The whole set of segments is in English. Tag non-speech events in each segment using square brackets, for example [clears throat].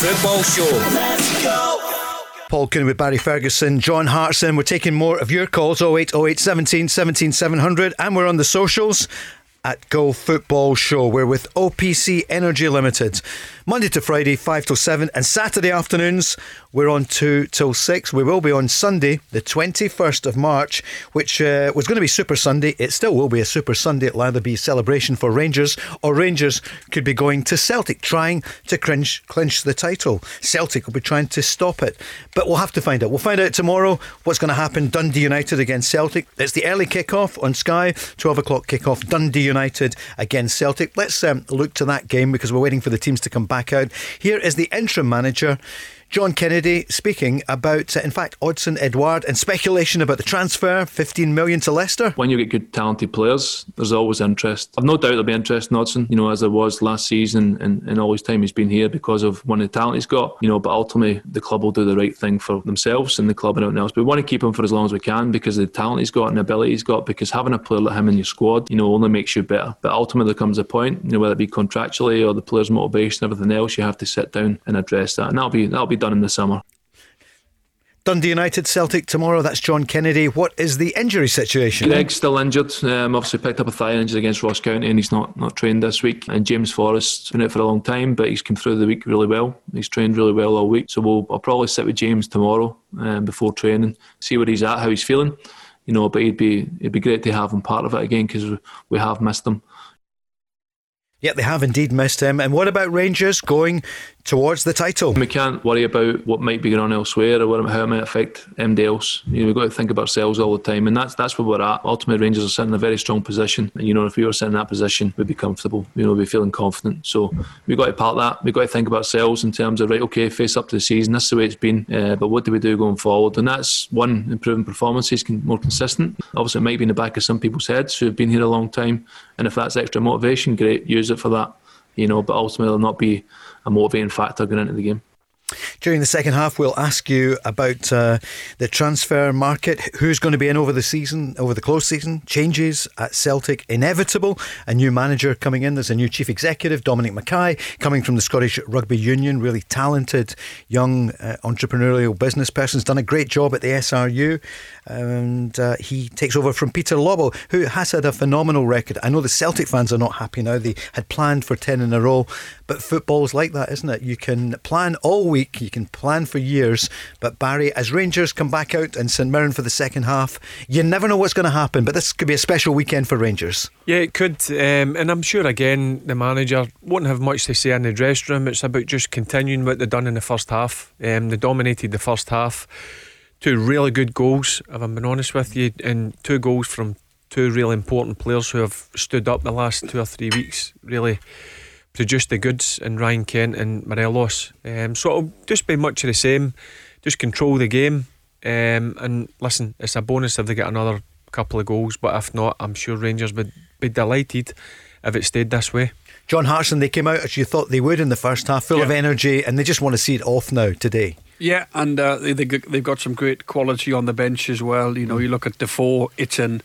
Football Show. Let's go. Paul Cooney with Barry Ferguson, John Hartson. We're taking more of your calls 0808 17 17 700, and we're on the socials at Go Football Show. We're with OPC Energy Limited. Monday to Friday, 5 till 7, and Saturday afternoons, we're on 2 till 6. We will be on Sunday, the 21st of March, which uh, was going to be Super Sunday. It still will be a Super Sunday. It'll either be a celebration for Rangers, or Rangers could be going to Celtic, trying to clinch, clinch the title. Celtic will be trying to stop it. But we'll have to find out. We'll find out tomorrow what's going to happen. Dundee United against Celtic. It's the early kick-off on Sky, 12 o'clock kick-off. Dundee United against Celtic. Let's um, look to that game because we're waiting for the teams to come back out. Here is the interim manager. John Kennedy speaking about, uh, in fact, Odsonne Edouard and speculation about the transfer, 15 million to Leicester. When you get good, talented players, there's always interest. I've no doubt there'll be interest in Odsonne, you know, as there was last season and, and all his time he's been here because of one of the talent he's got, you know, but ultimately the club will do the right thing for themselves and the club and everyone else. But we want to keep him for as long as we can because of the talent he's got and the ability he's got because having a player like him in your squad, you know, only makes you better. But ultimately there comes a point, you know, whether it be contractually or the player's motivation, and everything else, you have to sit down and address that. And that'll be, that'll be done in the summer. Dundee United Celtic tomorrow. That's John Kennedy. What is the injury situation? Greg's still injured. Um, obviously picked up a thigh injury against Ross County, and he's not not trained this week. And James Forrest's been out for a long time, but he's come through the week really well. He's trained really well all week. So we'll I'll probably sit with James tomorrow um, before training, see where he's at, how he's feeling. You know, but it'd be it'd be great to have him part of it again because we have missed him. Yeah, they have indeed missed him. And what about Rangers going towards the title? We can't worry about what might be going on elsewhere or how it might affect MD else. You know, we've got to think about ourselves all the time, and that's that's where we're at. Ultimately, Rangers are sitting in a very strong position, and you know, if we were sitting in that position, we'd be comfortable. You know, we'd be feeling confident. So we've got to part that. We've got to think about ourselves in terms of right, okay, face up to the season. This is the way it's been, uh, but what do we do going forward? And that's one improving performances, can, more consistent. Obviously, it might be in the back of some people's heads who have been here a long time, and if that's extra motivation, great, use it for that, you know, but ultimately it'll not be a motivating factor going into the game. During the second half, we'll ask you about uh, the transfer market. Who's going to be in over the season, over the close season? Changes at Celtic inevitable. A new manager coming in. There's a new chief executive, Dominic Mackay, coming from the Scottish Rugby Union. Really talented young uh, entrepreneurial business person. Has done a great job at the SRU, and uh, he takes over from Peter Lawwell, who has had a phenomenal record. I know the Celtic fans are not happy now. They had planned for ten in a row, but football's like that, isn't it? You can plan all week. You can plan for years. But Barry, as Rangers come back out and St Mirren for the second half, you never know what's going to happen. But this could be a special weekend for Rangers. Yeah, it could. Um, and I'm sure, again, the manager won't have much to say in the dressing room. It's about just continuing what they've done in the first half. Um, they dominated the first half. Two really good goals, if I'm being honest with you, and two goals from two really important players who have stood up the last two or three weeks. Really produced the goods in Ryan Kent and Morelos. Um, so it'll just be much of the same. Just control the game. Um, and listen, it's a bonus if they get another couple of goals, but if not, I'm sure Rangers would be delighted if it stayed this way. John Hartson, they came out as you thought they would in the first half, full yeah. of energy, and they just want to see it off now today. Yeah, and uh, they, they've got some great quality on the bench as well. You know, you look at Defoe, Itten,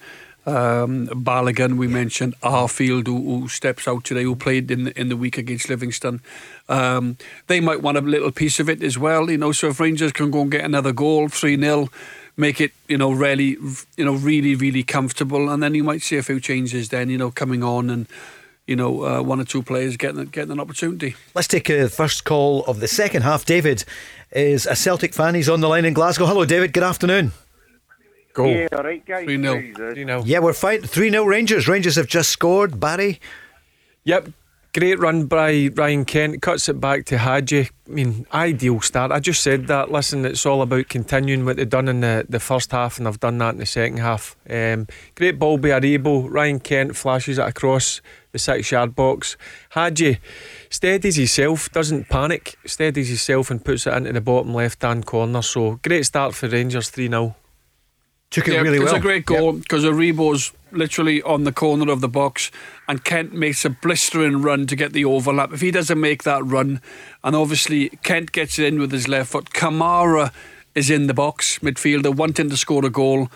um, Balogun, we mentioned Arfield, who, who, steps out today, who played in the, in the week against Livingston. Um, they might want a little piece of it as well, you know. So if Rangers can go and get another goal, three 0 make it, you know, really, you know, really, really comfortable, and then you might see a few changes then, you know, coming on and. You know, uh, one or two players getting getting an opportunity. Let's take a first call of the second half. David is a Celtic fan. He's on the line in Glasgow. Hello, David. Good afternoon. Go. Yeah, all right, guys. 3 0. 3 0. Yeah, we're fine. 3 0 Rangers. Rangers have just scored. Barry? Yep. Great run by Ryan Kent. Cuts it back to Hagi. I mean, ideal start. I just said that. Listen, it's all about continuing what they've done in the, the first half, and they've done that in the second half. Um, great ball by Aribo. Ryan Kent flashes it across the six yard box. Hagi steadies himself, doesn't panic, steadies himself and puts it into the bottom left hand corner. So great start for Rangers 3 0. Took it yeah, really well. It's a great goal because yep. Aribo's literally on the corner of the box and Kent makes a blistering run to get the overlap. If he doesn't make that run, and obviously Kent gets it in with his left foot, Kamara is in the box, midfielder, wanting to score a goal.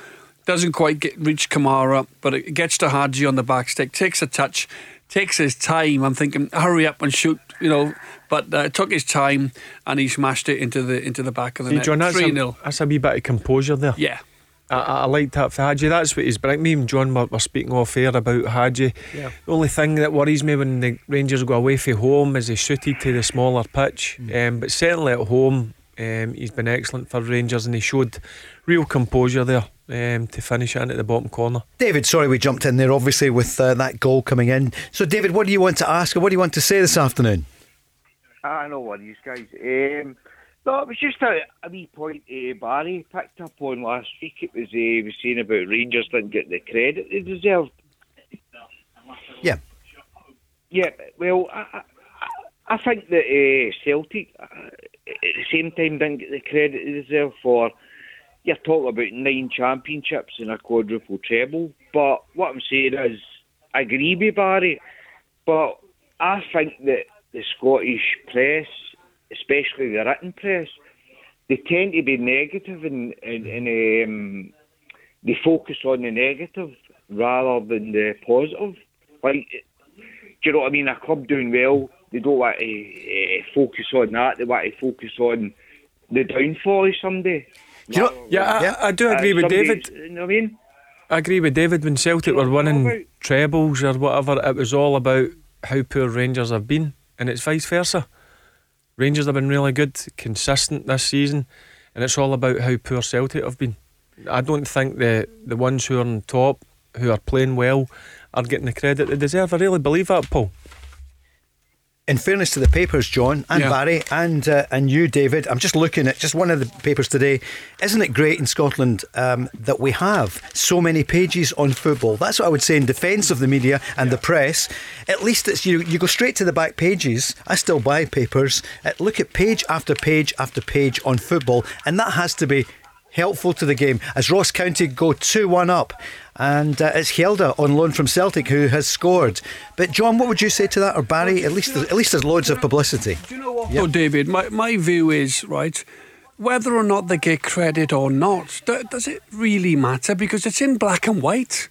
Doesn't quite get, reach Kamara, but it gets to Hagi on the back stick, takes a touch, takes his time. I'm thinking, hurry up and shoot, you know. But uh, it took his time, and he smashed it into the into the back of the See, net. John, that's, a, that's a wee bit of composure there. Yeah, I, I like that for Hagi. That's what he's bringing. Me and John were, were speaking off air about Hagi. Yeah. The only thing that worries me when the Rangers go away from home is he's suited to the smaller pitch. Mm. Um, but certainly at home, um, he's been excellent for Rangers and he showed real composure there um, to finish it in at the bottom corner. David, sorry we jumped in there, obviously, with uh, that goal coming in. So, David, what do you want to ask or what do you want to say this afternoon? I know what these guys. Um, no, it was just a, a wee point uh, Barry picked up on last week. It was uh, he was saying about Rangers didn't get the credit they deserved. Yeah. Yeah, well, I, I, I think that uh, Celtic uh, at the same time didn't get the credit they deserve for. You're talking about nine championships and a quadruple treble, but what I'm saying is, I agree with Barry, but I think that the Scottish press especially the written press, they tend to be negative and, and, and um, they focus on the negative rather than the positive. Like, do you know what I mean? A club doing well, they don't want to uh, focus on that. They want to focus on the downfall of somebody. You know, yeah, I, I, do agree uh, with David. You know what I mean? I agree with David. When Celtic were winning trebles or whatever, it was all about how poor Rangers have been, and it's vice versa. Rangers have been really good, consistent this season, and it's all about how poor Celtic have been. I don't think the the ones who are on top, who are playing well, are getting the credit they deserve. I really believe that, Paul in fairness to the papers, John and yeah. Barry and uh, and you, David, I'm just looking at just one of the papers today. Isn't it great in Scotland um, that we have so many pages on football? That's what I would say in defence of the media and yeah. the press. At least it's you. You go straight to the back pages. I still buy papers. Uh, look at page after page after page on football, and that has to be helpful to the game as Ross County go 2 1 up. And uh, it's Hjelde on loan from Celtic who has scored. But John, what would you say to that, or Barry? At least, at least there's loads of publicity. Do you know what, yep. though, David? My my view is right. Whether or not they get credit or not, does it really matter? Because it's in black and white.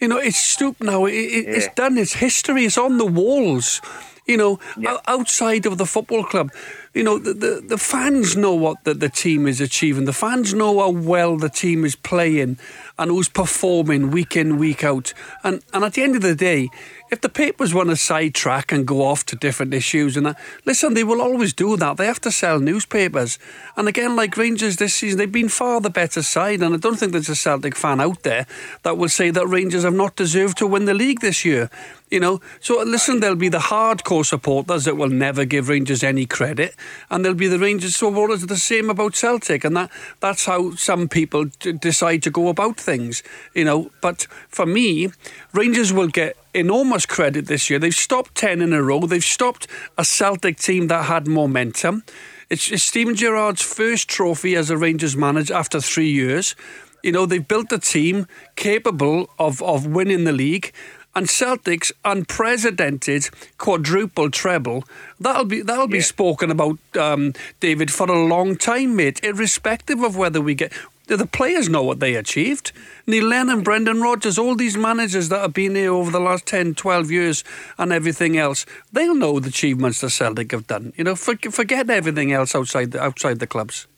You know, it's stooped now. It, it, yeah. It's done. It's history. It's on the walls. You know, outside of the football club you know, the, the, the, fans know what the, the team is achieving. The fans know how well the team is playing and who's performing week in, week out. And, and at the end of the day, if the papers want to sidetrack and go off to different issues and that, listen, they will always do that. They have to sell newspapers. And again, like Rangers this season, they've been far the better side. And I don't think there's a Celtic fan out there that will say that Rangers have not deserved to win the league this year. You know, so listen, there'll be the hardcore supporters that will never give Rangers any credit, and there'll be the Rangers supporters the same about Celtic, and that that's how some people d- decide to go about things. You know, but for me, Rangers will get enormous credit this year. They've stopped ten in a row. They've stopped a Celtic team that had momentum. It's, it's Steven Gerrard's first trophy as a Rangers manager after three years. You know, they've built a team capable of, of winning the league and Celtic's unprecedented quadruple treble. That'll be that'll yeah. be spoken about, um, David, for a long time, mate. Irrespective of whether we get. The players know what they achieved. Neil Lennon, Brendan Rodgers, all these managers that have been here over the last 10, 12 years and everything else, they'll know the achievements the Celtic have done. You know, forget everything else outside the, outside the clubs.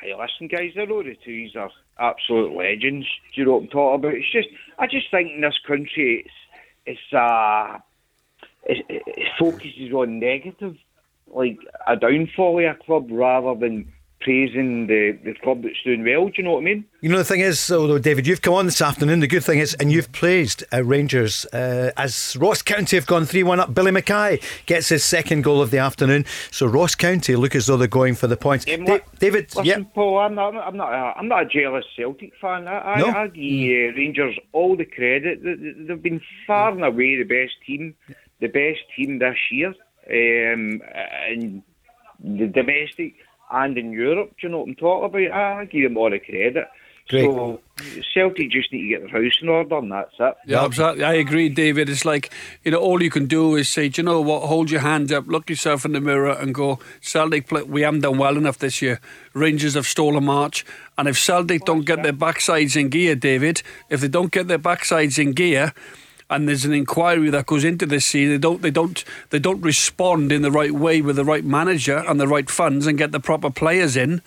Hey, listen, guys, I know the twos are absolute legends. Do you know what I'm talking about? It's just, I just think in this country, it's it's uh, it, it focuses on negative, like a downfall of a club rather than praising the, the club that's doing well. Do you know what I mean? You know, the thing is, although, David, you've come on this afternoon, the good thing is, and you've praised uh, Rangers uh, as Ross County have gone 3 1 up. Billy Mackay gets his second goal of the afternoon. So Ross County look as though they're going for the points. Um, Da- David, Listen, yeah. Paul, I'm not, I'm not, a, I'm not a jealous Celtic fan. I, I, No. I give uh, Rangers all the credit. They- they- They've been far and away the best team, the best team this year, um, in the domestic and in Europe. Do you know what I'm talking about? I, I give them all the credit. Great. So Celtic just need to get their house in order, and that's it. Yeah, exactly. I agree, David. It's like, you know, all you can do is say, do you know what, hold your hand up, look yourself in the mirror and go, Celtic, play, we haven't done well enough this year. Rangers have stolen March. And if Celtic don't get their backsides in gear, David, if they don't get their backsides in gear, and there's an inquiry that goes into this season. They don't, they don't, they don't respond in the right way with the right manager and the right funds and get the proper players in.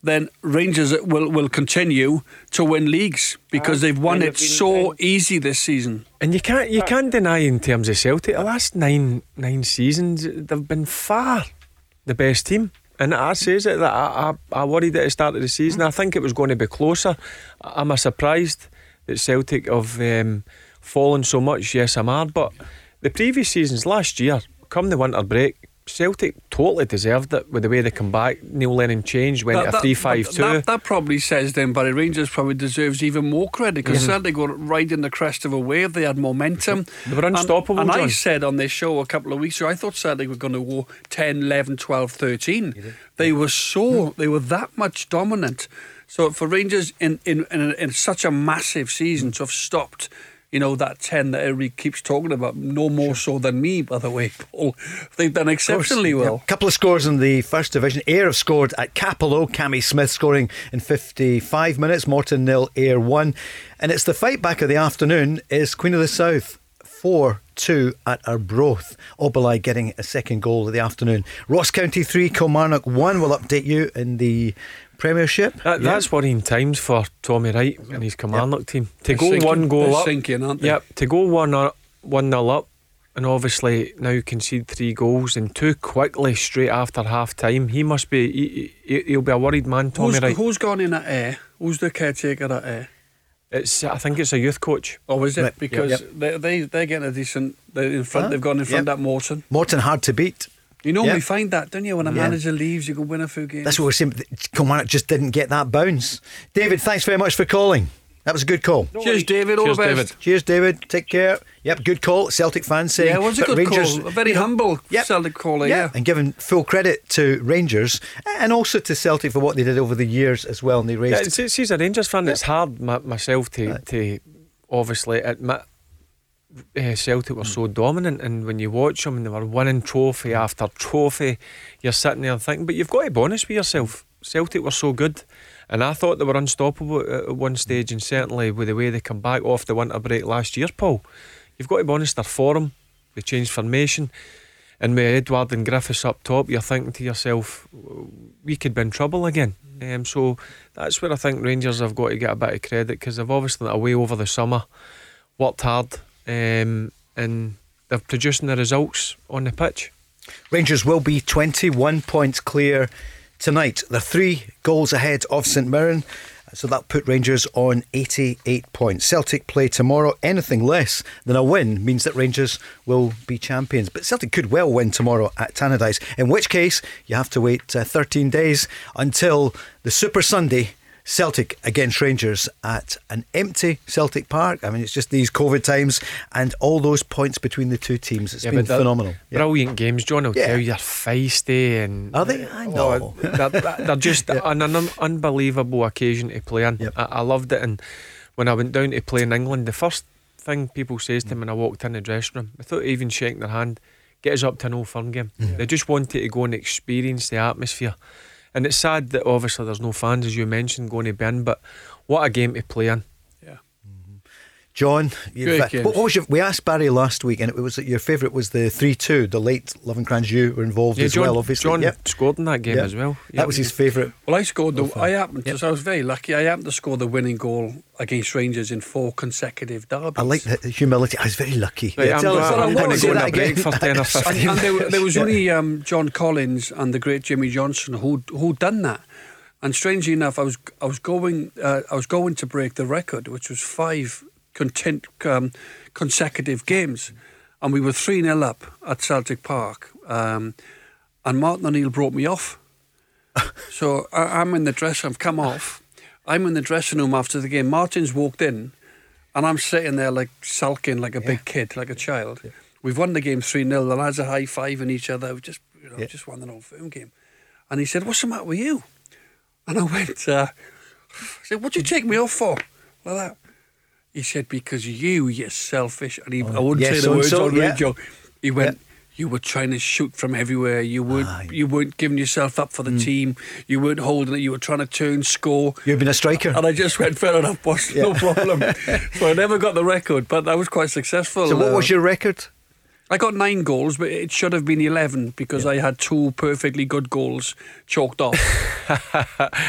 Then Rangers will will continue to win leagues because they've won it so easy this season. And you can't you can't deny in terms of Celtic, the last nine nine seasons they've been far the best team. And I says it that I, I, I worried at the start of the season. I think it was going to be closer. I'm a surprised that Celtic have um, fallen so much. Yes, I'm are. But the previous seasons, last year, come the winter break, Celtic totally deserved it with the way they come back. Neil Lennon changed, went to three five that, two. that, that probably says then Barry Rangers probably deserves even more credit because Celtic were riding the crest of a wave. They had momentum. They were unstoppable, And, and I said on this show a couple of weeks ago, I thought Celtic were going to go 10, 11, 12, 13. They were so, they were that much dominant. So for Rangers in, in, in, in such a massive season to have stopped. You know that ten that everybody keeps talking about, no more so than me, by the way, Paul. They've done exceptionally well. A couple of scores in the first division. Ayr have scored at Cappielow. Cammy Smith scoring in 55 minutes. Morton nil, Ayr 1. And it's the fight back of the afternoon is Queen of the South 4 2 at Arbroath. Obalai getting a second goal of the afternoon. Ross County 3, Kilmarnock 1. We'll update you in the Premiership. That, That's worrying times for Tommy Wright and his Kilmarnock team. To They're go sinking- one goal they're up. sinking, aren't they? Yep, to go one up, one nil up, and obviously now concede three goals and two quickly straight after half time. He must be. He, he, he'll be a worried man, Tommy Who's, Wright. who's gone in at Ayr? Who's the caretaker at Ayr? It's. I think it's a youth coach. Oh, is it? Right, Because yep. they, they, they're getting a decent. They're in front. Huh? They've gone in front Yep. at Morton. Morton hard to beat. You normally Yeah. find that, don't you? When a Yeah. manager leaves, you can win a few games. That's what we're saying. Kilmarnock just didn't get that bounce. David, thanks very much for calling. That was a good call. Cheers, David. All Cheers, the best. David. Cheers, David. Take care. Yep, good call. Celtic fans saying. Yeah, it was a good Rangers, call. A very you know, humble yep. Celtic caller, yeah. and giving full credit to Rangers and also to Celtic for what they did over the years as well. And they Yeah, raised. it's, it's, he's a Rangers fan. It's hard my, myself to to obviously admit. Uh, Celtic were so dominant, and when you watch them and they were winning trophy after trophy, you're sitting there thinking, but you've got to be honest with yourself. Celtic were so good, and I thought they were unstoppable at, one stage, and certainly with the way they come back off the winter break last year, Paul, you've got to be honest. Their form, they changed formation, and with Edouard and Griffiths up top, you're thinking to yourself, we could be in trouble again. Um, so that's where I think Rangers have got to get a bit of credit because they've obviously away over the summer, worked hard, um, and they're producing the results on the pitch. Rangers will be 21 points clear tonight. They're three goals ahead of St Mirren. So that put Rangers on 88 points. Celtic play tomorrow. Anything less than a win means that Rangers will be champions. But Celtic could well win tomorrow at Tannadice, in which case you have to wait uh, 13 days until the Super Sunday. Celtic against Rangers at an empty Celtic Park. I mean, it's just these COVID times and all those points between the two teams. It's been they're phenomenal. Yeah. Brilliant games, John. I'll Yeah. tell you, they're feisty and Are they? I Oh, know. they're, they're just [laughs] an un- unbelievable occasion to play in. Yep. I, I loved it, and when I went down to play in England, the first thing people says to me when I walked in the dressing room, without even shaking their hand, get us up to an old firm game. Mm. They just wanted to go and experience the atmosphere. And it's sad that obviously there's no fans, as you mentioned, going to Ben, but what a game to play in. John, what, what was your? We asked Barry last week, and it was your favourite was the three-two. The late Lovenkrands, you were involved as John, well, obviously. John Yep. scored in that game Yep. as well. That was his favourite. Well, I scored the. I happened to. Yep. So I was very lucky. I happened to score the winning goal against Rangers in four consecutive derbies. I like the humility. I was very lucky. Right, I'm tell us- glad- I'm gonna go that a break again. for 10 or And, and there, there was only um, John Collins and the great Jimmy Johnstone who who done that. And strangely enough, I was I was going uh, I was going to break the record, which was five content, um, consecutive games, and we were three 0 up at Celtic Park, um, and Martin O'Neill brought me off. [laughs] so I, I'm in the dressing. I've come off. I'm in the dressing room after the game. Martin's walked in, and I'm sitting there like sulking, like a big kid, like a child. We've won the game three 0 The lads are high fiving each other. We've just you know Yeah. just won the old firm game. And he said, "What's the matter with you?" And I went, uh, I said, "What'd you take me off for?" Like that. He said, "Because you, you're selfish." And he, I wouldn't yeah, say the words so, on yeah. radio. He went. You were trying to shoot from everywhere. You weren't. You weren't giving yourself up for the Mm. team. You weren't holding it. You were trying to turn, score. You've been a striker. And I just went, fair enough, boss, no problem. [laughs] so I never got the record, but I was quite successful. So what Uh, was your record? I got nine goals, but it should have been 11 because I had two perfectly good goals chalked off. [laughs]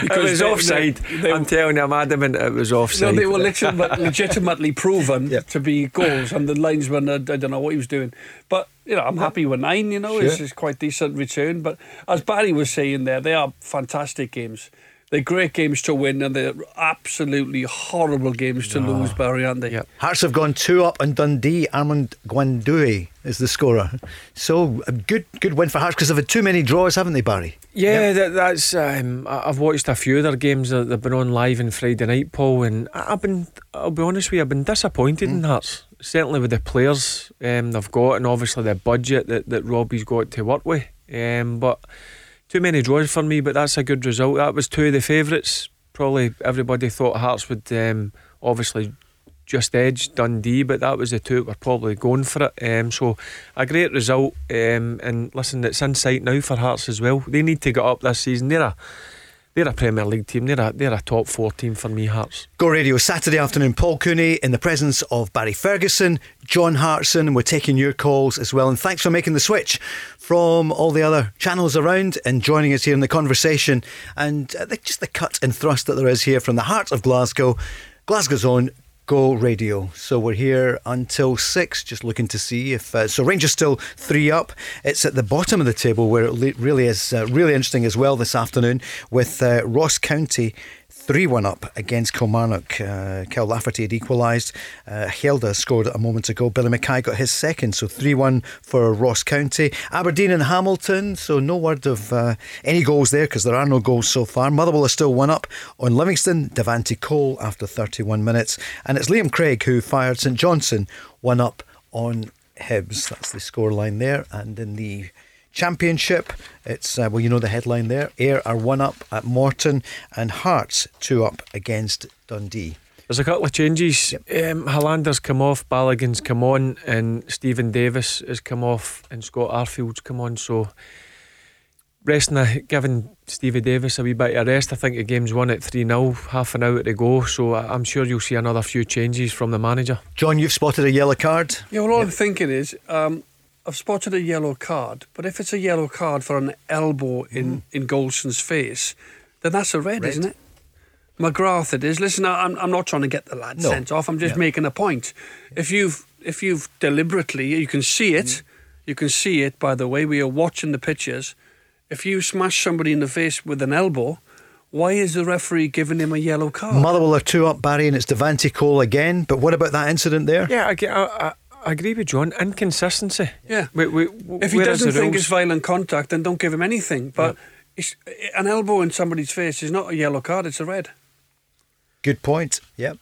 Because it was offside. they- they- I'm telling you, I'm adamant it was offside. No, they were legitimate, [laughs] legitimately proven Yeah. to be goals, and the linesman, uh, I don't know what he was doing. But, you know, I'm happy with nine, you know, it's, Sure. it's quite decent return. But as Barry was saying there, they are fantastic games. They're great games to win, and they're absolutely horrible games to lose, Barry, aren't they? Yep. Hearts have gone two up on Dundee. Armand Gnanduillet is the scorer. So a good good win for Hearts because they've had too many draws, haven't they, Barry? Yeah, that, that's. Um, I- I've watched a few of their games that they've been on live on Friday night, Paul, and I- I've been. I'll be honest with you, I've been disappointed in Hearts. Certainly with the players um, they've got, and obviously the budget that, that Robbie's got to work with. Um, but too many draws for me, but that's a good result. That was two of the favourites. Probably everybody thought Hearts would um, obviously just edge Dundee, but that was the two that were probably going for it. Um, so a great result. Um, and listen, it's in sight now for Hearts as well. They need to get up this season. They're a they're a Premier League team. They're a they're a top four team for me. Hearts. Go Radio Saturday afternoon. Paul Cooney in the presence of Barry Ferguson, John Hartson, we're taking your calls as well. And thanks for making the switch from all the other channels around and joining us here in the conversation and uh, just the cut and thrust that there is here from the heart of Glasgow, Glasgow's own. Go Radio. So we're here until six, just looking to see if. Uh, so Rangers still three up. It's at the bottom of the table where it really is uh, really interesting as well this afternoon with uh, Ross County 3 1 up against Kilmarnock. Uh, Kyle Lafferty had equalised. Uh, scored a moment ago. Billy Mackay got his second, so 3 1 for Ross County. Aberdeen and Hamilton, so no word of uh, any goals there because there are no goals so far. Motherwell is still 1 up on Livingston. Devante Cole after 31 minutes. And it's Liam Craig who fired St Johnstone 1 up on Hibs. That's the scoreline there. And in the Championship, it's uh, well, you know the headline there. Ayr are one up at Morton, and Hearts two up against Dundee. There's a couple of changes. Um, Helander's come off, Balogun's come on, and Stephen Davis has come off, and Scott Arfield's come on. So, resting, a, giving Stevie Davis a wee bit of rest. I think the game's won at 3 0, half an hour to go. So, I- I'm sure you'll see another few changes from the manager. John, you've spotted a yellow card. Yeah, well, all I'm thinking is, um, I've spotted a yellow card, but if it's a yellow card for an elbow in, hmm. in Goldson's face, then that's a red, Red. isn't it? McGrath, it is. Listen, I- I'm, I'm not trying to get the lad No. sent off. I'm just Yeah. making a point. If you've if you've deliberately, you can see it. Hmm. You can see it. By the way, we are watching the pictures. If you smash somebody in the face with an elbow, why is the referee giving him a yellow card? Motherwell are two up, Barry, and it's Devante Cole again. But what about that incident there? Yeah, I, get- I, I, I agree with John. Inconsistency. Yeah. We, we, If he doesn't think rules? it's violent contact, then don't give him anything. But it's, an elbow in somebody's face is not a yellow card; it's a red. Good point. Yep.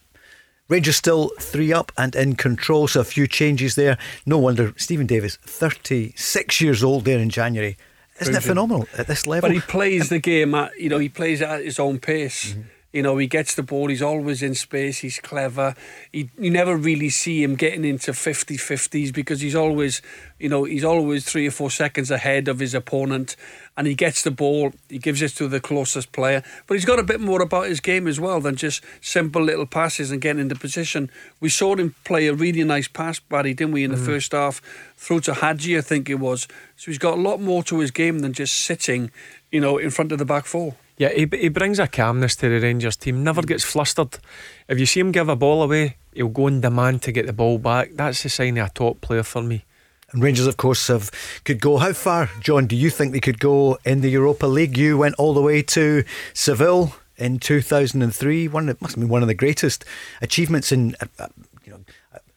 Rangers still three up and in control, so a few changes there. No wonder Stephen Davis, 36 years old there in January. Isn't it phenomenal at this level? But he plays the game at you know he plays it at his own pace. Mm-hmm. You know he gets the ball. He's always in space. He's clever. He, you never really see him getting into 50-50s because he's always you know he's always three or four seconds ahead of his opponent, and he gets the ball. He gives it to the closest player. But he's got a bit more about his game as well than just simple little passes and getting into position. We saw him play a really nice pass, Barry, didn't we, in the mm. first half through to Hagi, I think it was. So he's got a lot more to his game than just sitting you know, in front of the back four. Yeah, he, he brings a calmness to the Rangers team. Never gets flustered. If you see him give a ball away, he'll go and demand to get the ball back. That's the sign of a top player for me. And Rangers, of course, have could go. How far, John? Do you think they could go in the Europa League? You went all the way to Seville in 2003. One it must have been one of the greatest achievements in uh, uh, you know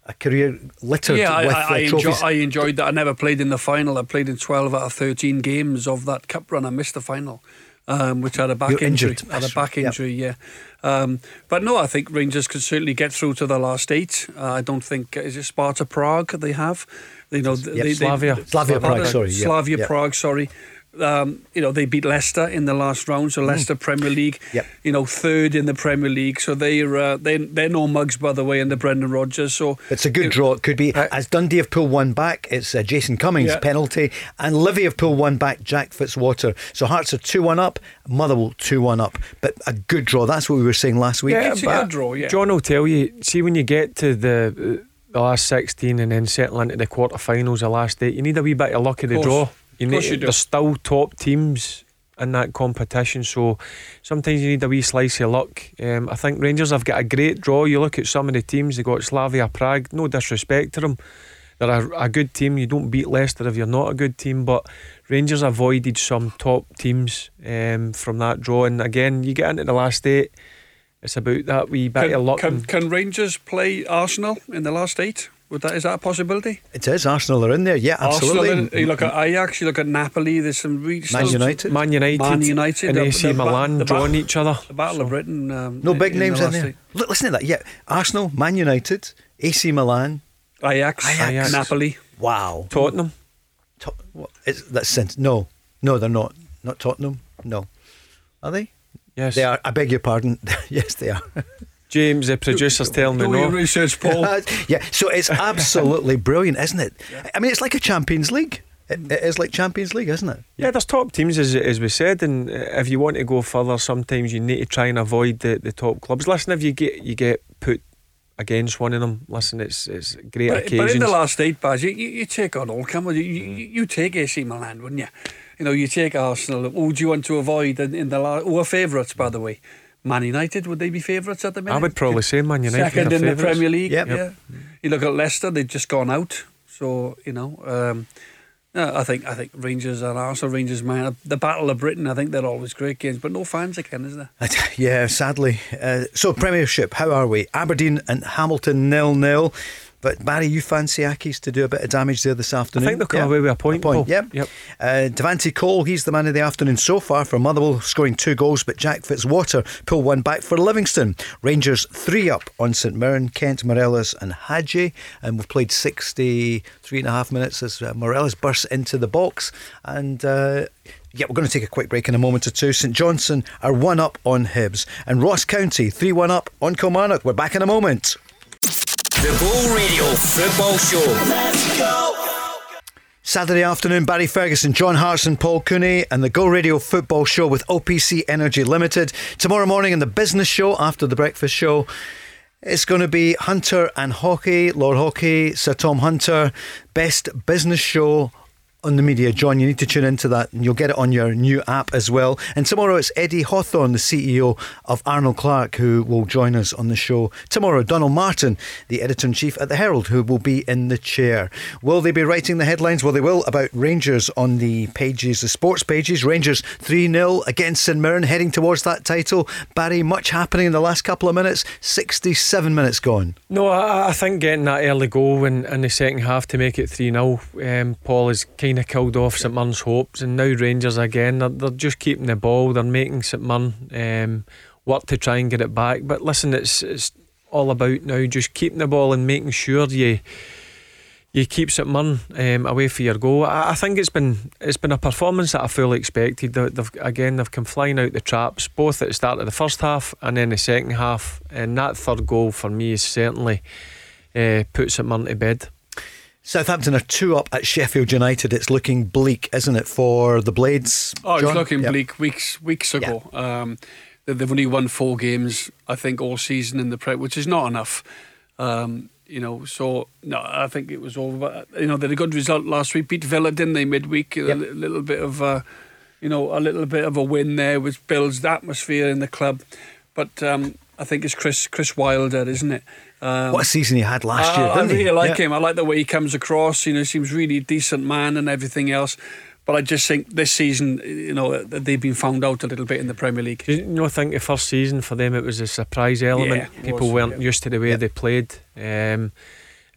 a career littered yeah, with I, uh, I, enjoy. I enjoyed that. I never played in the final. I played in 12 out of 13 games of that cup run. I missed the final, um, which had a back You're injury. injured. Had a back right, yep. injury, yeah. Um, but no, I think Rangers could certainly get through to the last eight. Uh, I don't think is it Sparta Prague they have. You know, Yep. they, Slavia. They, Slavia Prague, sorry, Slavia yeah. Prague, sorry. Um, you know, they beat Leicester in the last round, so Leicester Premier League. Mm. Yep. You know, third in the Premier League, so they're uh, they they're no mugs by the way under Brendan Rodgers. So It's a good draw. It could be as Dundee have pulled one back. It's uh, Jason Cummings Yeah. penalty, and Livy have pulled one back. Jack Fitzwater. So Hearts are two one up. Motherwell two one up. But a good draw. That's what we were saying last week. Yeah, it's a good draw, yeah. John will tell you. See, when you get to the the last sixteen and then settle into the quarterfinals, the last eight, you need a wee bit of luck of the draw. You need. you. There's still top teams in that competition, so sometimes you need a wee slice of luck. Um, I think Rangers have got a great draw. You look at some of the teams they got Slavia Prague. No disrespect to them. They're a, a good team. You don't beat Leicester if you're not a good team, but Rangers avoided some top teams um, from that draw. And again, you get into the last eight. It's about that wee bit of Can, luck. can, can Rangers play Arsenal in the last eight? Would that is that a possibility? It is Arsenal are in there. Yeah, absolutely. Arsenal, you look at Ajax, you look at Napoli. There's some really Man United. Man United, Man United, and AC the ba- Milan the drawing ba- each other. The Battle of Britain. Um, no big the names in last there. eight. Look, listen to that. Yeah, Arsenal, Man United, AC Milan. Ajax, Ajax. Napoli. Wow. Tottenham. To- what, is, that's sense. No, no, they're not. Not Tottenham. No, are they? Yes. They are. I beg your pardon. [laughs] yes, they are. [laughs] James, the producer's telling me no. research, Paul. [laughs] yeah. So it's [laughs] absolutely brilliant, isn't it? I mean, it's like a Champions League. It, it is like Champions League, isn't it? Yeah, there's top teams as, as we said, and uh, if you want to go further, sometimes you need to try and avoid the, the top clubs. Listen, if you get you get put against one of them, listen, it's it's great But, occasions. but in the last eight, Baz, you, you, you take on all come on, you, you, you take AC Milan, wouldn't you? You know, you take Arsenal. Who do you want to avoid in, in the last? Who are favourites, by the way? Man United, would they be favourites at the minute? I would probably say Man United Second are in the. Premier League. Yep. Yeah. You look at Leicester; they've just gone out. So you know, um, I think I think Rangers and Arsenal, Rangers, man, the Battle of Britain. I think they're always great games, but no fans again, is there? Yeah, sadly. Uh, so Premiership, how are we? Aberdeen and Hamilton nil nil. But Barry, you fancy Accies to do a bit of damage there this afternoon? I think they'll come away with a point, Paul. Yep. Yep. Uh, Devante Cole, he's the man of the afternoon so far for Motherwell, scoring two goals. But Jack Fitzwater pulled one back for Livingston. Rangers three up on St Mirren, Kent, Morelos, and Hagi. And we've played 63 and a half minutes as uh, Morelos bursts into the box. And. Uh, yeah, we're going to take a quick break in a moment or two. St Johnstone are one up on Hibs, and Ross County three one up on Kilmarnock. We're back in a moment. The Go Radio Football Show. Let's go. Saturday afternoon, Barry Ferguson, John Hartson, Paul Cooney, and the Go Radio Football Show with OPC Energy Limited. Tomorrow morning in the business show after the breakfast show, it's going to be Hunter and Haughey, Lord Haughey, Sir Tom Hunter, best business show on the media. John, you need to tune into that and you'll get it on your new app as well. And tomorrow it's Eddie Hawthorne, the CEO of Arnold Clark, who will join us on the show. Tomorrow, Donald Martin, the editor in chief at the Herald, who will be in the chair. Will they be writing the headlines? Well, they will about Rangers on the pages, the sports pages. Rangers 3 0 against St Mirren, heading towards that title. Barry, much happening in the last couple of minutes. 67 minutes gone. No, I, I think getting that early goal in, in the second half to make it 3 0, um, Paul has kind of killed off St Mirren's hopes. And now Rangers again, they're, they're just keeping the ball, they're making St Mirren um, work to try and get it back. But listen, it's, it's all about now just keeping the ball and making sure you. You keep St Mirren um, away for your goal. I, I think it's been it's been a performance that I fully expected. They- They've, again, they've come flying out the traps, both at the start of the first half and then the second half. And that third goal for me is certainly uh, puts St Mirren to bed. Southampton are two up at Sheffield United. It's looking bleak, isn't it, for the Blades? Oh, it's looking Yep. bleak weeks weeks ago. Um, they- they've only won four games, I think, all season in the Prem, which is not enough. Um, you know, so no, I think it was over. But, you know, they had a good result last week. Beat Villa, didn't they? Midweek, a Yep. li- little bit of, uh, you know, a little bit of a win there, which builds the atmosphere in the club. But um, I think it's Chris Chris Wilder, isn't it? Um, what a season he had last year, I, didn't I really he? like yeah. him. I like the way he comes across. You know, he seems really a decent man and everything else. But I just think this season, you know, they've been found out a little bit in the Premier League. You know, I think the first season for them it was a surprise element. Yeah, People was, weren't yeah. used to the way they played. Um,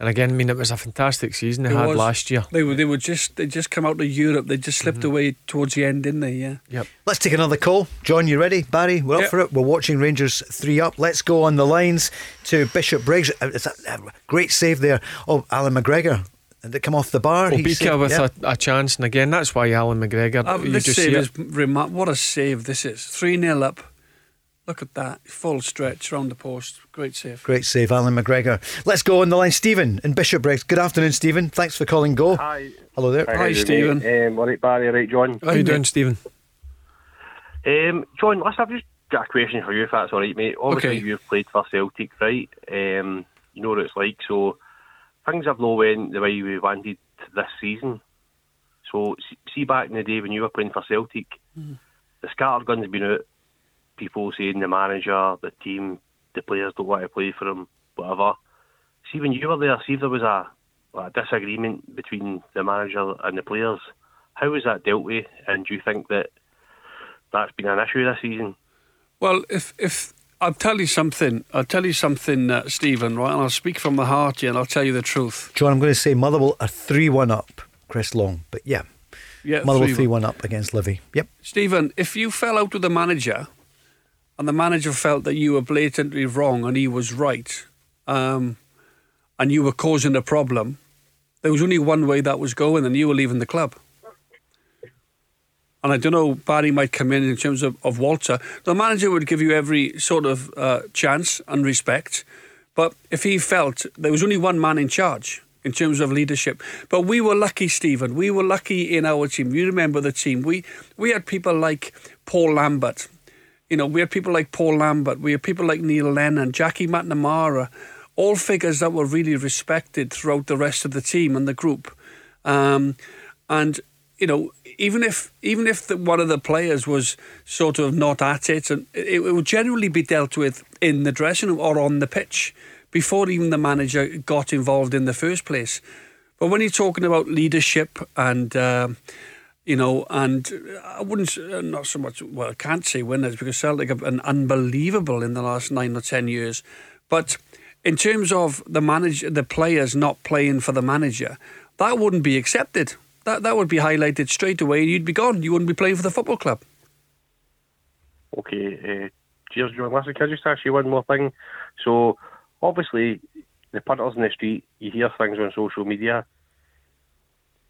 and again, I mean, it was a fantastic season they It had was. last year. They were they were just they just come out of Europe. They just slipped away towards the end, didn't they? Yeah. Yep. Let's take another call. John, you ready? Barry, we're up for it. We're watching Rangers 3 up. Let's go on the lines to Bishop Briggs. Uh, It's a, a great save there. Oh, Allan McGregor. Did it come off the bar? He Obika saved- with yeah. a, a chance, and again, that's why Allan McGregor. Um, you this just save see is it. remar- What a save this is. 3 0 up. Look at that. Full stretch round the post. Great save. Great save, Allan McGregor. Let's go on the line. Stephen in Bishop Briggs. Good afternoon, Stephen. Thanks for calling Go. Hi. Hello there. Hi, how you Stephen. doing, mate? Um, all right, Barry. All right, John. How you doing, Stephen? Um, John, listen, I've just got a question for you, if that's all right, mate. Obviously, Okay. you've played for Celtic, right? Um, you know what it's like. So things have not went the way we wanted this season. So see, back in the day when you were playing for Celtic, the scattergun's been out. People saying the manager, the team, the players don't want to play for him, whatever. See, when you were there, see if there was a, a disagreement between the manager and the players. How was that dealt with? And do you think that that's been an issue this season? Well, if if I'll tell you something, I'll tell you something, uh, Stephen. Right, and I'll speak from the heart here, and I'll tell you the truth. John, I'm going to say Motherwell are 3 1 up. Chris Long. But yeah, Yeah, Motherwell 3-1. 3 1 up against Livy. Yep. Stephen, if you fell out with the manager, and the manager felt that you were blatantly wrong and he was right, um, and you were causing a problem, there was only one way that was going, and you were leaving the club. And I don't know, Barry might come in in terms of, of Walter. The manager would give you every sort of uh, chance and respect. But if he felt there was only one man in charge in terms of leadership. But we were lucky, Stephen. We were lucky in our team. You remember the team. We we had people like Paul Lambert. You know, we had people like Paul Lambert. We had people like Neil Lennon, Jackie McNamara, all figures that were really respected throughout the rest of the team and the group. Um, and you know, even if even if the, one of the players was sort of not at it, and it, it would generally be dealt with in the dressing room or on the pitch before even the manager got involved in the first place. But when you're talking about leadership and um, you know, and I wouldn't uh, not so much. Well, I can't say winners because Celtic have been unbelievable in the last nine or ten years. But in terms of the manager, the players not playing for the manager, that wouldn't be accepted. That that would be highlighted straight away. You'd be gone. You wouldn't be playing for the football club. Okay, uh, cheers, John. Listen, can I just ask you one more thing? So, obviously, the punters in the street, you hear things on social media.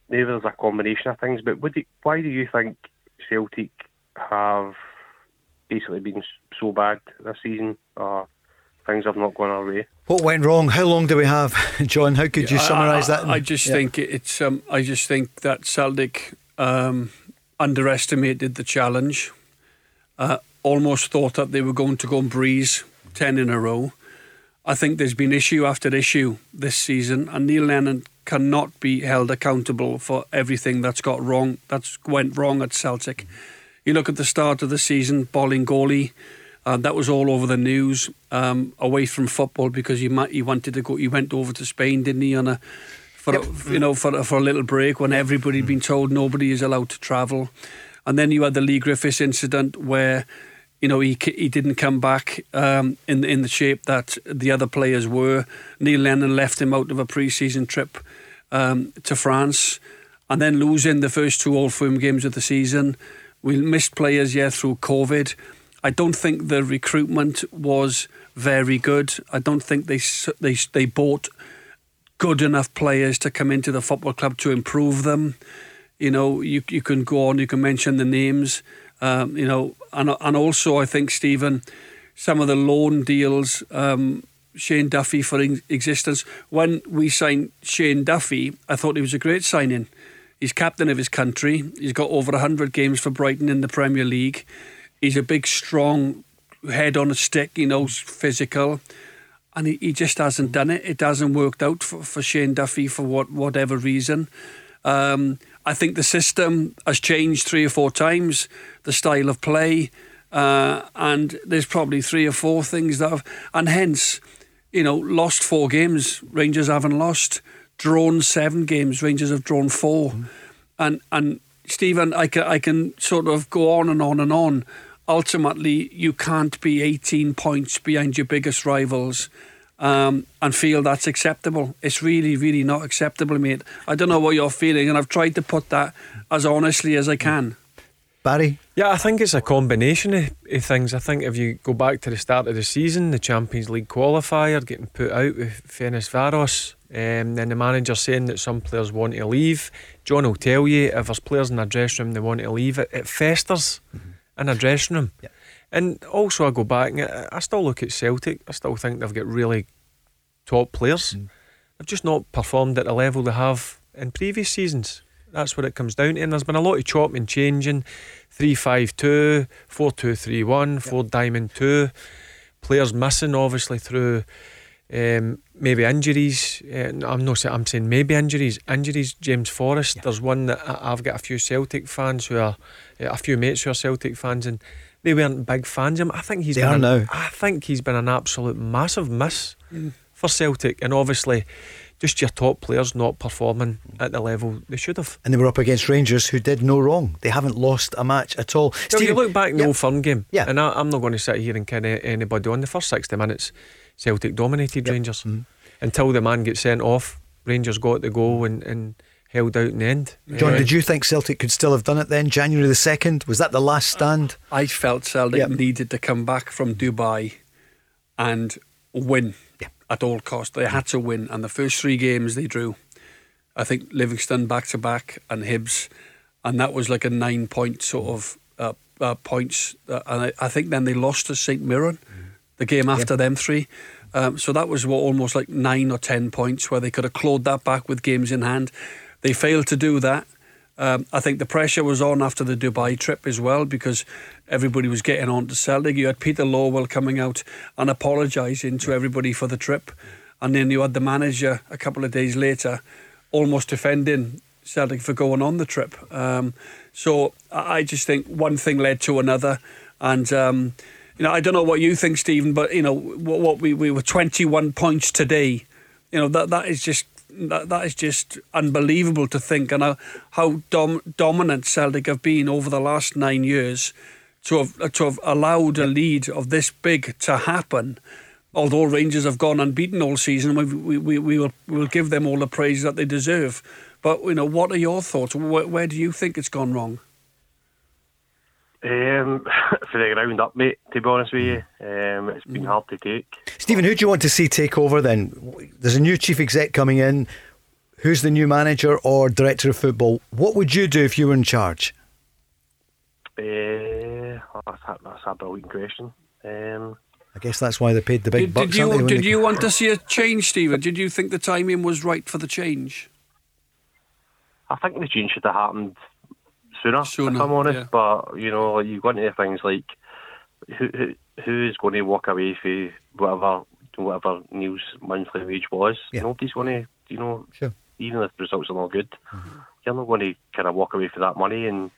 Maybe there's a combination of things, but would you, why do you think Celtic have basically been so bad this season? Or things have not gone our way? What went wrong? How long do we have, [laughs] John? How could you I- summarise that? in- I just Yeah. think it's. Um, I just think that Celtic um, underestimated the challenge. Uh, almost thought that they were going to go and breeze ten in a row. I think there's been issue after issue this season, and Neil Lennon cannot be held accountable for everything that's got wrong, that's went wrong at Celtic. You look at the start of the season, Bolingoli, uh, that was all over the news, um, away from football because he might, he wanted to go. He went over to Spain, didn't he, on a for a, you know for for a little break when everybody had been told nobody is allowed to travel, and then you had the Leigh Griffiths incident where you know he he didn't come back um, in in the shape that the other players were. Neil Lennon left him out of a pre-season trip um, to France, and then losing the first two Old Firm games of the season. We missed players yeah through COVID. I don't think the recruitment was very good. I don't think they they they bought good enough players to come into the football club to improve them. You know, you you can go on, you can mention the names. Um, you know, and and also I think Stephen, some of the loan deals. Um, Shane Duffy for existence. When we signed Shane Duffy, I thought he was a great signing. He's captain of his country. He's got over 100 games for Brighton in the Premier League. He's a big, strong head on a stick, you know, physical. And he, he just hasn't done it. It hasn't worked out for, for Shane Duffy for what, whatever reason. Um, I think the system has changed three or four times, the style of play. Uh, and there's probably three or four things that have. And hence, you know, lost four games. Rangers haven't lost. Drawn seven games. Rangers have drawn 4 Mm-hmm. And and Stephen, I can I can sort of go on and on and on. Ultimately, you can't be 18 points behind your biggest rivals. Um, and feel that's acceptable. It's really, really not acceptable, mate. I don't know what you're feeling, and I've tried to put that as honestly as I can. Barry? Yeah, I think it's a combination of, of things. I think if you go back to the start of the season, the Champions League qualifier getting put out with Ferencváros, um, then the manager saying that some players want to leave. John will tell you if there's players in the dressing room they want to leave, it, it festers in a dressing room. Yeah. And also, I go back and I, still look at Celtic. I still think they've got really top players. They've just not performed at the level they have in previous seasons. That's what it comes down to. And there's been a lot of chopping and changing 3 5 2, 4 2 3 1, 4 Diamond 2. Players missing, obviously, through um, maybe injuries. Uh, I'm not saying, I'm saying maybe injuries. Injuries, James Forrest. There's one that I've got a few Celtic fans who are, uh, a few mates who are Celtic fans, and they weren't big fans of him. I think he's They been are an- now. I think he's been an absolute massive miss for Celtic, and obviously, just your top players not performing at the level they should have. And they were up against Rangers who did no wrong. They haven't lost a match at all. So you look back in the Yeah. Old Firm game, Yeah. and I, I'm not going to sit here and kid a- anybody on the first 60 minutes. Celtic dominated Rangers Mm-hmm. until the man gets sent off. Rangers got the goal and, and held out in the end. John, Uh, did you think Celtic could still have done it then? January the 2nd? Was that the last stand? I felt Celtic Yep. needed to come back from Dubai and win Yeah. at all costs. They had to win, and the first three games they drew. I think Livingston back to back and Hibs, and that was like a nine point sort of uh, uh, points. Uh, and I, I think then they lost to St Mirren, the game after them three. Um, so that was what, almost like nine or ten points where they could have clawed that back with games in hand. They failed to do that. Um, I think the pressure was on after the Dubai trip as well because everybody was getting on to Celtic. You had Peter Lawwell coming out and apologising to everybody for the trip. And then you had the manager a couple of days later almost defending Celtic for going on the trip. Um, so I just think one thing led to another. And, um, you know, I don't know what you think, Stephen, but, you know, what, what we, we were 21 points today. You know, that that is just that, that is just unbelievable to think and how, how dom- dominant Celtic have been over the last nine years to have to have allowed a lead of this big to happen. Although Rangers have gone unbeaten all season, we, we, we, we will will give them all the praise that they deserve. But you know, what are your thoughts? Where, where do you think it's gone wrong? Um, for the ground up, mate. To be honest with you, um, it's been hard to take. Stephen, who do you want to see take over then? There's a new chief exec coming in. Who's the new manager or director of football? What would you do if you were in charge? Uh, that's, a, that's a brilliant question. Um, I guess that's why they paid the big Did, bucks. did aren't they, you did you want to see a change, Stephen? Did you think the timing was right for the change? I think the change should have happened sooner, Sooner, if I'm honest. yeah. But you know, you go into things like who, who who's going to walk away for whatever whatever Neil's monthly wage was. Yeah. Nobody's going to, you know, Sure. even if the results are not good, mm-hmm. you're not going to kind of walk away for that money. And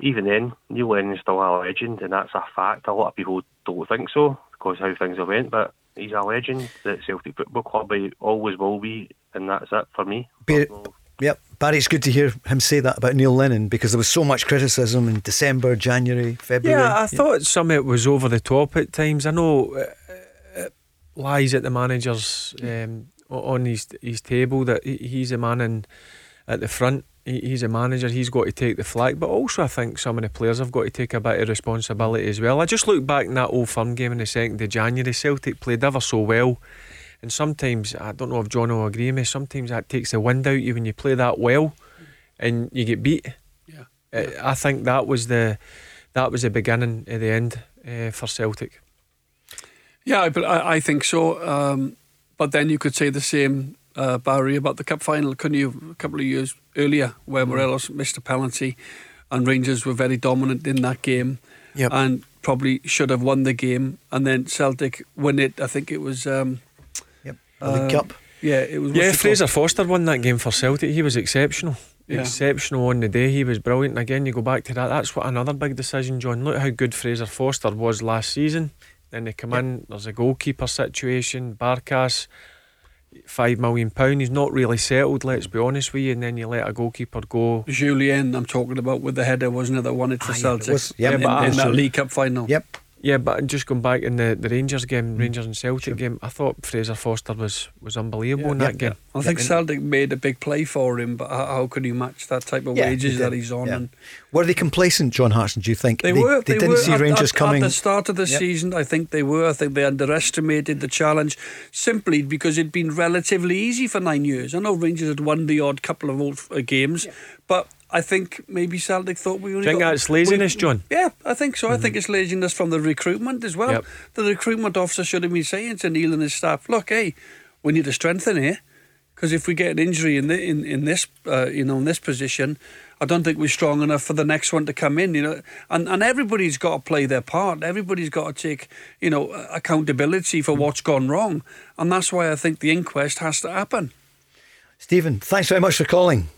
even then, Neil Lennon's still a legend, and that's a fact. A lot of people don't think so because how things have went, but he's a legend that Celtic Football Club he always will be, and that's it for me. Be- So- Yep, Barry, it's good to hear him say that about Neil Lennon because there was so much criticism in December, January, February. Yeah, I thought some of it was over the top at times. I know uh, it lies at the manager's um, on his his table that he's a man in, at the front. He's a manager. He's got to take the flag, but also I think some of the players have got to take a bit of responsibility as well. I just look back in that old firm game in the second of January. Celtic played ever so well. And sometimes, I don't know if John will agree with me, sometimes that takes the wind out you when you play that well and you get beat. Yeah. Uh, I think that was the that was the beginning of the end uh, for Celtic. Yeah, I, I, I think so. Um, but then you could say the same, uh, Barry, about the cup final, couldn't you? A couple of years earlier, where Morelos missed a penalty, and Rangers were very dominant in that game, Yep. and probably should have won the game. And then Celtic win it. I think it was. Um, Yep, the League um, Cup. Yeah, it was. Yeah, Fraser called? Forster won that game for Celtic. He was exceptional. Yeah. Exceptional on the day. He was brilliant. And again, you go back to that. That's what another big decision, John. Look how good Fraser Forster was last season. Then they come in. There's a goalkeeper situation. Barkas, five million pound. He's not really settled. Let's be honest with you. And then you let a goalkeeper go. Jullien, I'm talking about with the header, wasn't it? That won it for Ah, yeah, it Celtic. was. Yep. in, Yeah, but in that League Cup final. Yep. Yeah, but just going back in the, the Rangers Mm. game, Rangers and Celtic game, I thought Fraser Forster was was unbelievable in Yeah. that game. I think Celtic made a big play for him, but how, how could you match that type of Yeah, wages they that he's on? Yeah. And Were they complacent, John Hartson? Do you think They, were. They, They, didn't were see at, Rangers at, coming. at the start of the Yep. season. I think they were. I think they underestimated the challenge simply because it'd been relatively easy for nine years. I know Rangers had won the odd couple of old, uh, games, but I think maybe Celtic thought we only. Do you think got- that's laziness, we- John? Yeah, I think so. I think it's laziness from the recruitment as well. Yep. The recruitment officer should have been saying to Neil and his staff, "Look, hey, we need to strengthen here." Because if we get an injury in the, in in this uh, you know in this position, I don't think we're strong enough for the next one to come in. You know, and and everybody's got to play their part. Everybody's got to take you know accountability for what's gone wrong, and that's why I think the inquest has to happen. Stephen, thanks very much for calling.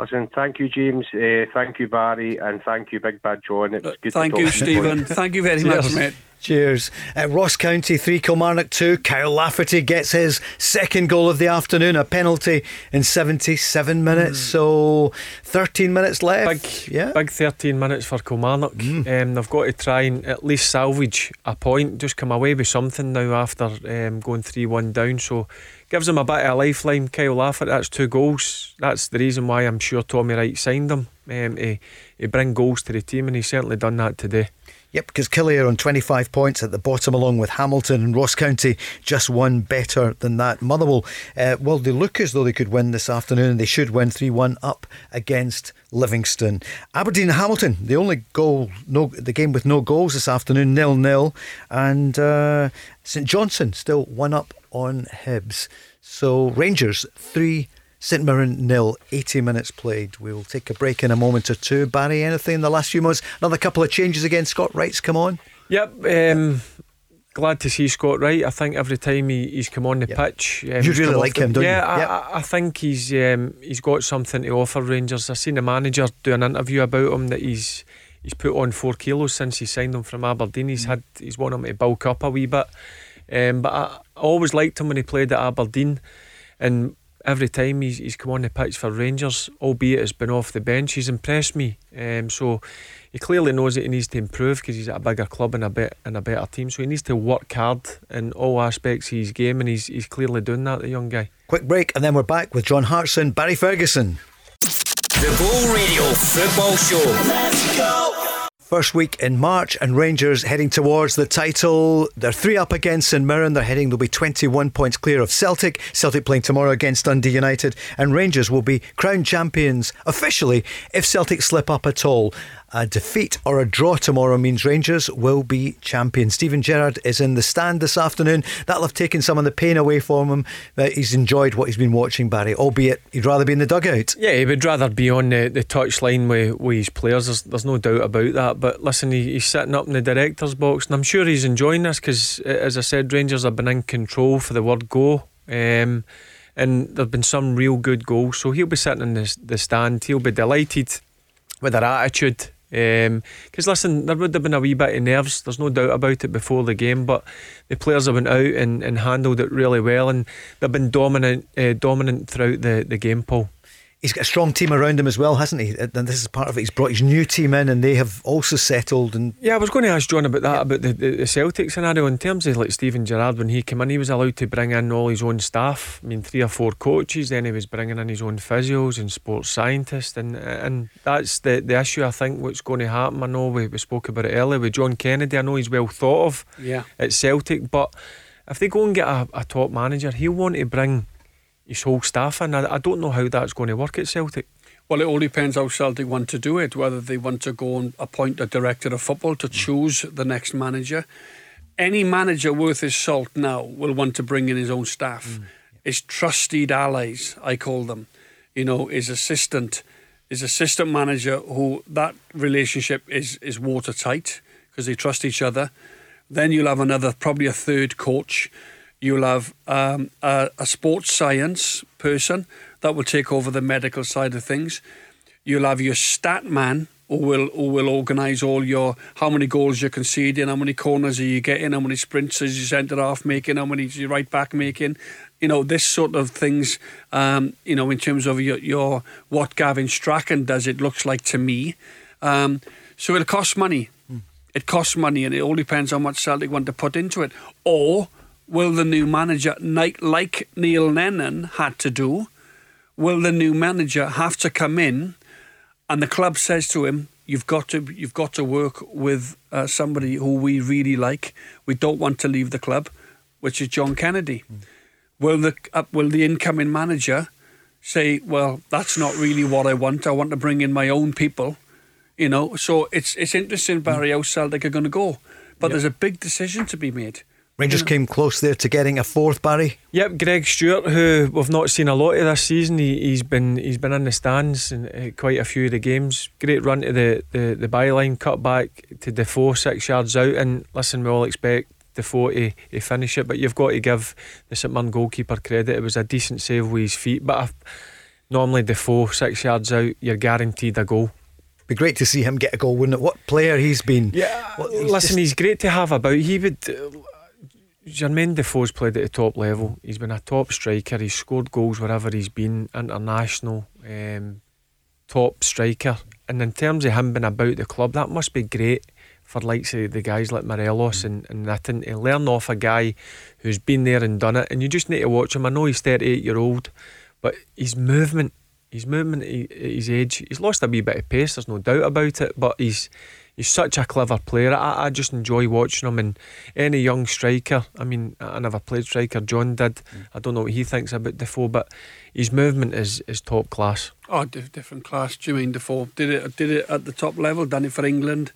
Listen, thank you, James. Uh, thank you, Barry, and thank you, Big Bad John. It's good Thank to you, talk to you. Stephen. Thank you very much, mate. Cheers. Uh, Ross County 3, Kilmarnock 2. Kyle Lafferty gets his second goal of the afternoon, a penalty in 77 minutes. So 13 minutes left. Big, yeah. big 13 minutes for Kilmarnock. Um, they've got to try and at least salvage a point, just come away with something now after um, going 3 1 down. So gives him a bit of a lifeline. Kyle Lafferty, that's two goals. That's the reason why I'm sure Tommy Wright signed him um, to, to bring goals to the team, and he's certainly done that today. Yep, because Killy are on 25 points at the bottom, along with Hamilton and Ross County, just one better than that. Motherwell, uh, well, they look as though they could win this afternoon, and they should win 3 1 up against Livingston. Aberdeen Hamilton, the only goal, no, the game with no goals this afternoon, nil nil, and uh, St Johnstone still one up on Hibs. So Rangers 3 St Mirren nil, 80 minutes played. We'll take a break in a moment or two. Barry, anything in the last few months? Another couple of changes again. Scott Wright's come on. Yep. Um, glad to see Scott Wright. I think every time he, he's come on the Yep. pitch, um, You really like him, don't you? yeah, I, I, think he's um, he's got something to offer Rangers. I've seen the manager do an interview about him that he's he's put on four kilos since he signed him from Aberdeen. He's had he's wanted him to bulk up a wee bit. Um, but I, I always liked him when he played at Aberdeen, and every time he's, he's come on the pitch for Rangers, albeit it's been off the bench, he's impressed me. Um, so he clearly knows that he needs to improve because he's at a bigger club and a bit and a better team. So he needs to work hard in all aspects of his game, and he's he's clearly doing that. The young guy. Quick break, and then we're back with John Hartson, Barry Ferguson. The Go Radio Football Show. Let's go. First week in March, and Rangers heading towards the title. They're three up against St Mirren. They're heading, they'll be 21 points clear of Celtic. Celtic playing tomorrow against Dundee United, and Rangers will be crowned champions officially if Celtic slip up at all. A defeat or a draw tomorrow means Rangers will be champions. Steven Gerrard is in the stand this afternoon. That'll have taken some of the pain away from him. But he's enjoyed what he's been watching, Barry, albeit he'd rather be in the dugout. Yeah, he would rather be on the, the touchline with, with his players. There's, there's no doubt about that. But listen, he, he's sitting up in the director's box, and I'm sure he's enjoying this because, as I said, Rangers have been in control for the word go. Um, and there have been some real good goals. So he'll be sitting in the, the stand. He'll be delighted with their attitude. Because listen, there would have been a wee bit of nerves. There's no doubt about it before the game, but the players have been out and, and handled it really well, and they've been dominant, uh, dominant throughout the, the game, Paul. He's got a strong team around him as well, hasn't he? Uh, and this is part of it. He's brought his new team in, and they have also settled. And Yeah, I was going to ask John about that, about the, the, the Celtic scenario in terms of like Steven Gerrard when he came in, he was allowed to bring in all his own staff. I mean, three or four coaches. Then he was bringing in his own physios and sports scientists, and and that's the the issue. I think what's going to happen. I know we, we spoke about it earlier with John Kennedy. I know he's well thought of Yeah. at Celtic, but if they go and get a, a top manager, he'll want to bring his whole staff in. I, I don't know how that's going to work at Celtic. Well, it all depends how Celtic want to do it. Whether they want to go and appoint a director of football to choose the next manager. Any manager worth his salt now will want to bring in his own staff, mm. his trusted allies, I call them. You know, his assistant, his assistant manager, who that relationship is is watertight because they trust each other. Then you'll have another, probably a third coach. You'll have um, a, a sports science person that will take over the medical side of things. You'll have your stat man who will who will organise all your how many goals you're conceding, how many corners are you getting, how many sprints is your centre half making, how many is your right back making. You know this sort of things. Um, you know in terms of your, your what Gavin Strachan does, it looks like to me. Um, so it'll cost money. Mm. It costs money, and it all depends how much Celtic want to put into it. Or will the new manager, like Neil Lennon had to do, will the new manager have to come in? and the club says to him, "You've got to, you've got to work with uh, somebody who we really like. We don't want to leave the club, which is John Kennedy." Mm. Will the uh, will the incoming manager say, "Well, that's not really what I want. I want to bring in my own people," you know? So it's it's interesting, Barry, how Celtic are going to go, but yep. there's a big decision to be made. Rangers came close there to getting a fourth, Barry. Yep, Greg Stewart, who we've not seen a lot of this season. He, has been he's been in the stands in uh, quite a few of the games. Great run to the, the, the byline, cut back to Defoe six yards out. And listen, we all expect Defoe to, to finish it, but you've got to give the St Mirren goalkeeper credit. It was a decent save with his feet, but if, normally Defoe six yards out, you're guaranteed a goal be great to see him get a goal, wouldn't it? What player he's been. Yeah, what, he's listen, just... he's great to have about. He would Jermaine Defoe's played at the top level. He's been a top striker. He's scored goals wherever he's been. International, um, top striker. And in terms of him being about the club, that must be great for likes of the guys like Morelos and, and Itten to learn off a guy who's been there and done it. And you just need to watch him. I know he's 38 year old, but his movement, his movement at his age, he's lost a wee bit of pace. There's no doubt about it. But he's he's such a clever player. I, I just enjoy watching him. And any young striker, I mean, I never played striker. John did. Mm. I don't know what he thinks about Defoe, but his movement is, is top class. Oh, different class. Jermaine Defoe did it did it at the top level. Done it for England.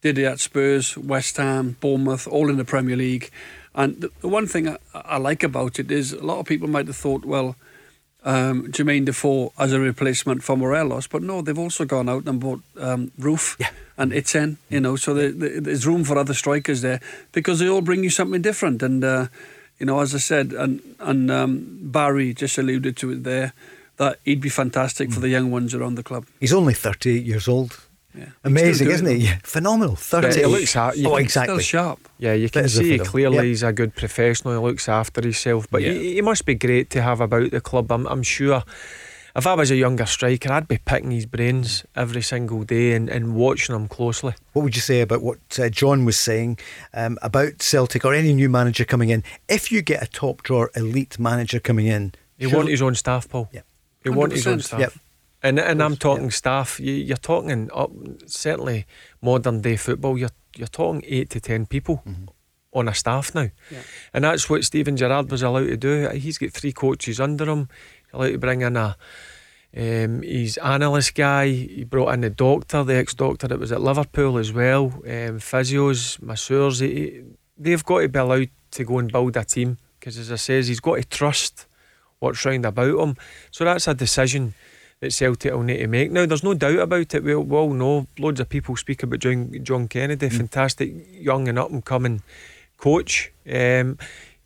Did it at Spurs, West Ham, Bournemouth, all in the Premier League. And the, one thing I, I like about it is a lot of people might have thought, well um, Jermaine Defoe as a replacement for Morelos, but no, they've also gone out and bought um, Roofe yeah. and Itten, you know, so there's room for other strikers there because they all bring you something different. And, uh, you know, as I said, and, and um, Barry just alluded to it there, that he'd be fantastic mm. for the young ones around the club. He's only 38 years old. Yeah. Amazing, isn't he? Yeah. Phenomenal. 30. He looks at, oh, exactly. Still sharp. Yeah, you can see clearly yep. he's a good professional. He looks after himself. But yeah. he, he, must be great to have about the club. I'm, I'm sure if I was a younger striker, I'd be picking his brains every single day and, and watching him closely. What would you say about what uh, John was saying um, about Celtic or any new manager coming in? If you get a top drawer elite manager coming in, he sure. want his own staff, Paul. Yeah. He want his own staff. Yep. And and I'm talking yeah. staff. You, are talking up certainly modern day football. You're you're talking eight to ten people mm-hmm. on a staff now, yeah. and that's what Steven Gerrard was allowed to do. He's got three coaches under him. He's allowed to bring in a um, he's analyst guy. He brought in the doctor, the ex doctor that was at Liverpool as well. Um, physios, masseurs. He, they've got to be allowed to go and build a team because, as I says, he's got to trust what's round about him. So that's a decision that Celtic will need to make. Now, there's no doubt about it. We, we all know loads of people speak about John, John Kennedy, mm. fantastic young and up and coming coach. Um,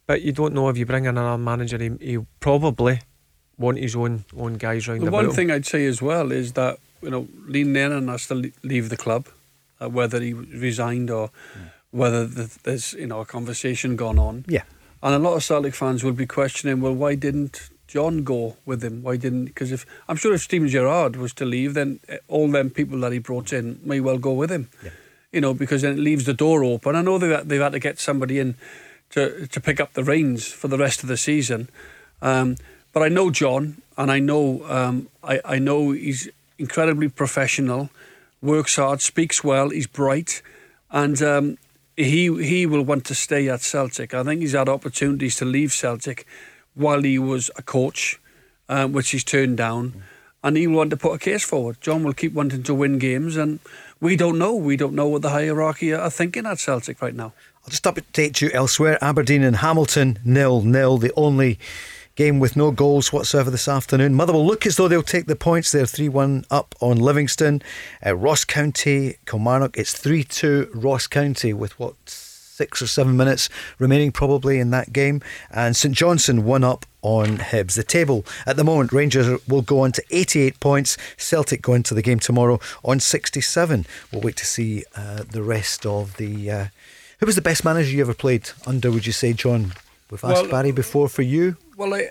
but you don't know if you bring in another manager, he, he'll probably want his own own guys round the one him. thing I'd say as well is that you know Lee Lennon has to leave the club, uh, whether he resigned or mm. whether there's you know a conversation gone on. Yeah, and a lot of Celtic fans will be questioning, well, why didn't John go with him? Why didn't? Because if I'm sure if Steven Gerrard was to leave, then eh, all them people that he brought in may well go with him. Yeah. You know, because then it leaves the door open. I know they've they've had to get somebody in to to pick up the reins for the rest of the season, um, but I know John, and I know um, I I know he's incredibly professional, works hard, speaks well, he's bright, and. Um, he he will want to stay at Celtic. I think he's had opportunities to leave Celtic while he was a coach, uh, which he's turned down, and he will want to put a case forward. John will keep wanting to win games, and we don't know. We don't know what the hierarchy are thinking at Celtic right now. I'll just update you elsewhere. Aberdeen and Hamilton nil nil. The only game with no goals whatsoever this afternoon. Motherwell look as though they'll take the points. They're 3 1 up on Livingston. Uh, Ross County, Kilmarnock, it's 3 2 Ross County with what six or seven minutes remaining probably in that game. And St Johnstone one up on Hibs. The table at the moment, Rangers will go on to 88 points. Celtic go into the game tomorrow on 67. We'll wait to see uh, the rest of the. Uh, who was the best manager you ever played under? Would you say, John? We've asked well, Barry before for you. Well, I,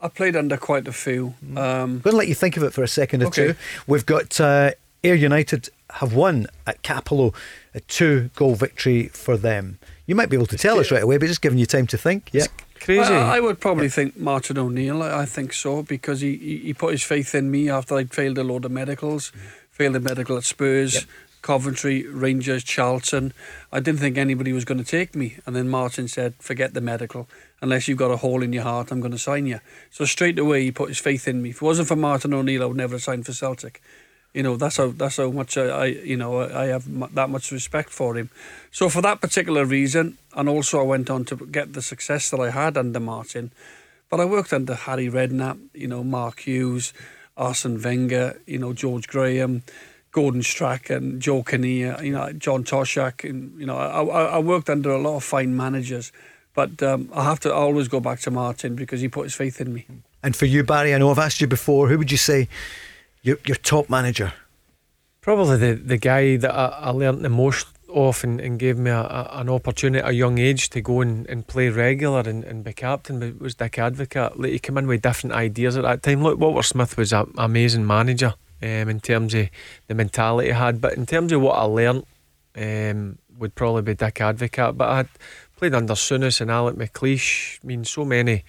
I played under quite a few. Um, I'm going to let you think of it for a second or okay. two. We've got uh, Ayr United have won at Cappielow, a two goal victory for them. You might be able to tell us right away, but just giving you time to think. Yeah. Crazy. I, I, would probably yeah. think Martin O'Neill. I, I, think so because he, he, he, put his faith in me after I'd failed a load of medicals, mm. failed a medical at Spurs, yep. Coventry, Rangers, Charlton. I didn't think anybody was going to take me. And then Martin said, forget the medical. Unless you've got a hole in your heart, I'm going to sign you. So straight away, he put his faith in me. If it wasn't for Martin O'Neill, I would never have signed for Celtic. You know, that's how that's how much I, I you know I have that much respect for him. So for that particular reason, and also I went on to get the success that I had under Martin. But I worked under Harry Redknapp, you know, Mark Hughes, Arsene Wenger, you know, George Graham, Gordon Strachan, Joe Kinnear, you know, John Toshack, and you know, I, I worked under a lot of fine managers. But um, I have to always go back to Martin because he put his faith in me. And for you, Barry, I know I've asked you before. Who would you say your your top manager? Probably the the guy that I, I learned the most off and, and gave me a, a, an opportunity at a young age to go and, and play regular and, and be captain was Dick Advocaat. Like he came in with different ideas at that time. Look, Walter Smith was an amazing manager um, in terms of the mentality he had, but in terms of what I learnt, um, would probably be Dick Advocaat. But I had played under Souness and Alex McLeish. I mean, so many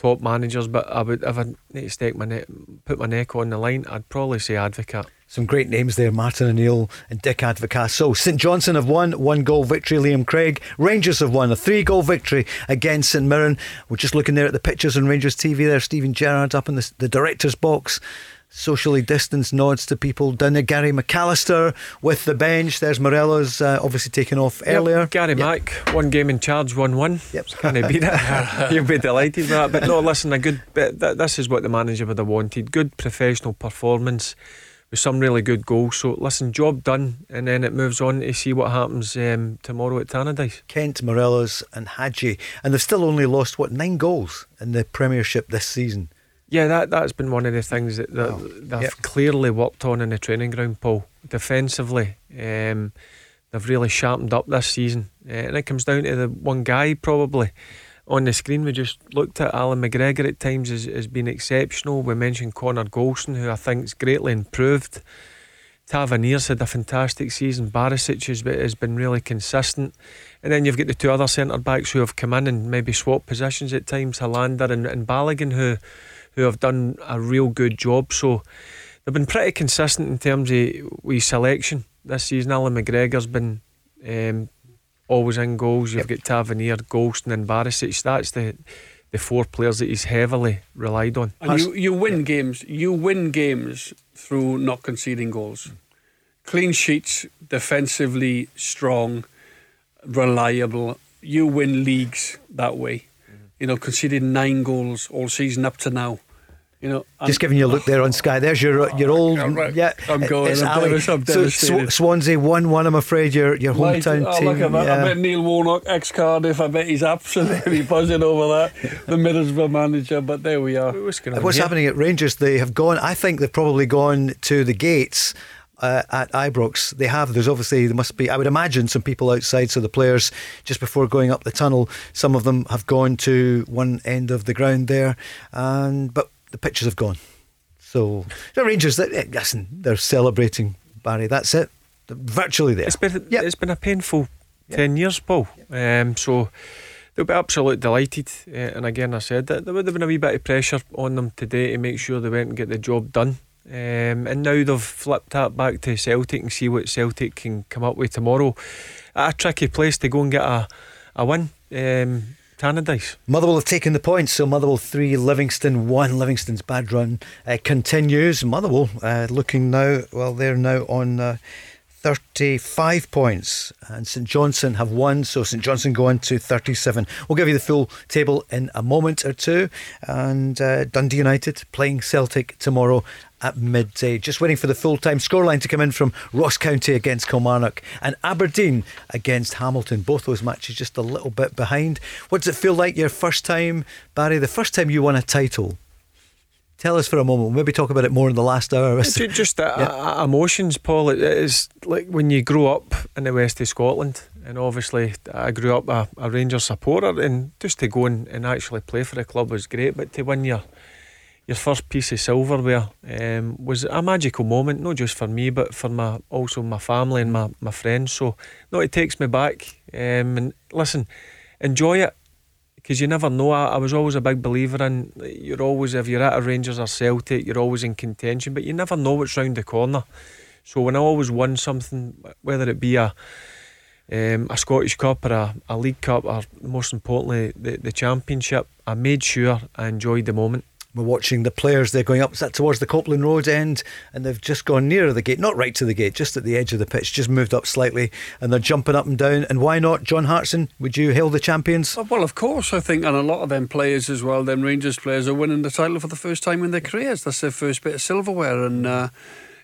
top managers, but I would if I need to stake my neck, put my neck on the line, I'd probably say Advocaat. Some great names there, Martin O'Neill and Dick Advocaat. So St Johnstone have won one goal victory. Liam Craig. Rangers have won a three goal victory against St Mirren. We're just looking there at the pictures on Rangers TV. There, Steven Gerrard up in the, the director's box socially distanced nods to people down there. Gary McAllister with the bench. There's Morelos uh, obviously taken off yep. earlier. Gary yep. Mack, one game in charge, 1 1. Yep. [laughs] Can he beat it? [laughs] You'll be delighted with that. But no, listen, a good bit. This is what the manager would have wanted. Good professional performance with some really good goals. So listen, job done, and then it moves on to see what happens um, tomorrow at Tannadice. Kent, Morelos, and Hagi, and they've still only lost what nine goals in the Premiership this season. Yeah, that that's been one of the things that, that oh, they've yep. clearly worked on in the training ground, Paul. Defensively, um, they've really sharpened up this season, uh, and it comes down to the one guy probably on the screen. We just looked at Allan McGregor at times has, has been exceptional. We mentioned Connor Goldson, who I think's greatly improved. Tavernier's had a fantastic season. Barisic has, has been really consistent. And then you've got the two other centre backs who have come in and maybe swapped positions at times, Helander and, and Balogun, who who have done a real good job. So they've been pretty consistent in terms of we selection this season. Allan McGregor's been um, always in goals. You've yep. got Tavernier, Goldson, and then Barisic. That's the the four players that he's heavily relied on. And you, you win yeah. games. You win games through not conceding goals. Clean sheets, defensively strong, reliable. You win leagues that way you know, conceded nine goals all season up to now. You know, just giving you a look there on Sky. There's your your old yeah. I'm going. It's I'm, I'm so Sw- Swansea one one. I'm afraid your your hometown right. oh, team. Look at that. Yeah. I bet Neil Warnock, ex Cardiff. I bet he's absolutely [laughs] buzzing over that. The Middlesbrough manager. But there we are. What's, What's happening at Rangers? They have gone. I think they've probably gone to the gates uh, at Ibrox. They have. There's obviously there must be. I would imagine some people outside. So the players just before going up the tunnel, some of them have gone to one end of the ground there, and but the pictures have gone. So the Rangers, listen, they're celebrating Barry. That's it. They're virtually there. It's been yep. it's been a painful yep. ten years, Paul. Yep. Um, so they'll be absolutely delighted. Uh, and again, I said that there would have been a wee bit of pressure on them today to make sure they went and get the job done. Um, and now they've flipped that back to Celtic and see what Celtic can come up with tomorrow. A tricky place to go and get a, a win. Um, Tannadice. Motherwell have taken the points, so Motherwell 3, Livingston 1. Livingston's bad run uh, continues. Motherwell uh, looking now, well, they're now on uh, 35 points, and St Johnstone have won, so St Johnstone go on to 37. We'll give you the full table in a moment or two. And uh, Dundee United playing Celtic tomorrow at midday. Just waiting for the full time scoreline to come in from Ross County against Kilmarnock and Aberdeen against Hamilton. Both those matches just a little bit behind. What does it feel like your first time, Barry? The first time you won a title? Tell us for a moment. We'll maybe talk about it more in the last hour. Just uh, yeah. emotions, Paul. It is like when you grow up in the west of Scotland, and obviously I grew up a, a Rangers supporter, and just to go and, and actually play for the club was great. But to win your your first piece of silverware um, was a magical moment, not just for me, but for my also my family and my, my friends. So, no, it takes me back. Um, and listen, enjoy it because you never know. I, I, was always a big believer in you're always, if you're at a Rangers or Celtic, you're always in contention, but you never know what's round the corner. So, when I always won something, whether it be a um, a Scottish Cup or a, a League Cup, or most importantly, the, the Championship, I made sure I enjoyed the moment. We're watching the players. They're going up towards the Copeland Road end, and they've just gone nearer the gate, not right to the gate, just at the edge of the pitch, just moved up slightly, and they're jumping up and down. And why not, John Hartson? Would you hail the champions? Oh, well, of course, I think, and a lot of them players as well. Them Rangers players are winning the title for the first time in their careers. That's their first bit of silverware, and uh,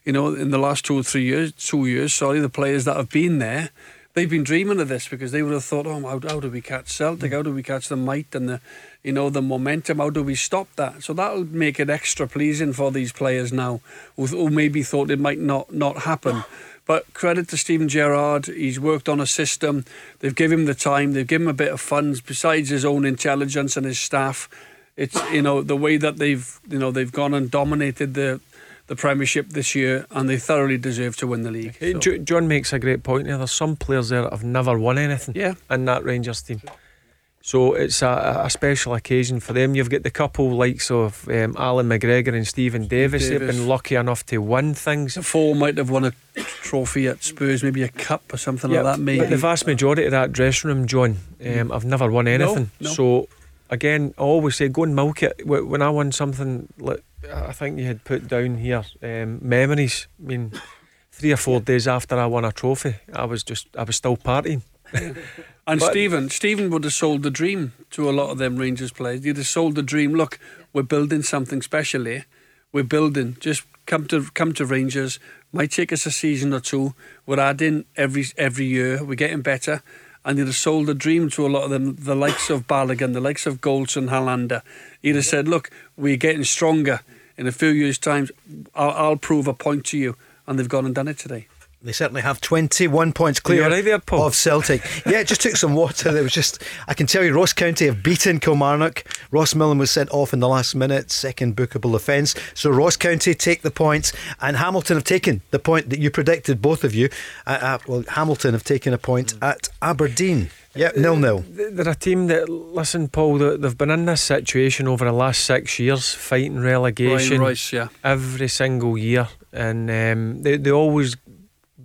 you know, in the last two or three years, two years, sorry, the players that have been there they've been dreaming of this because they would have thought, oh, how, how do we catch Celtic? How do we catch the might and the, you know, the momentum? How do we stop that? So that'll make it extra pleasing for these players now, who, who maybe thought it might not not happen. But credit to Steven Gerrard, he's worked on a system. They've given him the time. They've given him a bit of funds besides his own intelligence and his staff. It's you know the way that they've you know they've gone and dominated the the Premiership this year, and they thoroughly deserve to win the league. So. John makes a great point there. There's some players there that have never won anything yeah. in that Rangers team. So it's a, a, special occasion for them. You've got the couple likes of um, Allan McGregor and Stephen Davis. Davis. They've been lucky enough to win things. Defoe might have won a trophy at Spurs, maybe a cup or something like that. Maybe. But the vast majority of that dressing room, John, um, have never won anything. No, no. So again, I always say go and milk it. When I won something like I think you had put down here um, memories. I mean, three or four days after I won a trophy, I was just I was still partying. [laughs] and but, Stephen, Stephen would have sold the dream to a lot of them Rangers players. He'd have sold the dream. Look, we're building something special here. We're building. Just come to come to Rangers. Might take us a season or two. We're adding every every year. We're getting better and he'd have sold the dream to a lot of them, the likes of Balogun, the likes of Goldson, Helander. He'd have said, Look, we're getting stronger in a few years' time, I'll, I'll prove a point to you. And they've gone and done it today. They certainly have 21 points clear right there, of Celtic. yeah, it just took some water. There was just, I can tell you, Ross County have beaten Kilmarnock. Ross Millen was sent off in the last minute, second bookable offence. So Ross County take the points, and Hamilton have taken the point that you predicted, both of you. Uh, uh, well, Hamilton have taken a point at Aberdeen. Yeah, nil nil. They're a team that, listen, Paul, they've been in this situation over the last six years, fighting relegation Rice, yeah. every single year, and um, they they always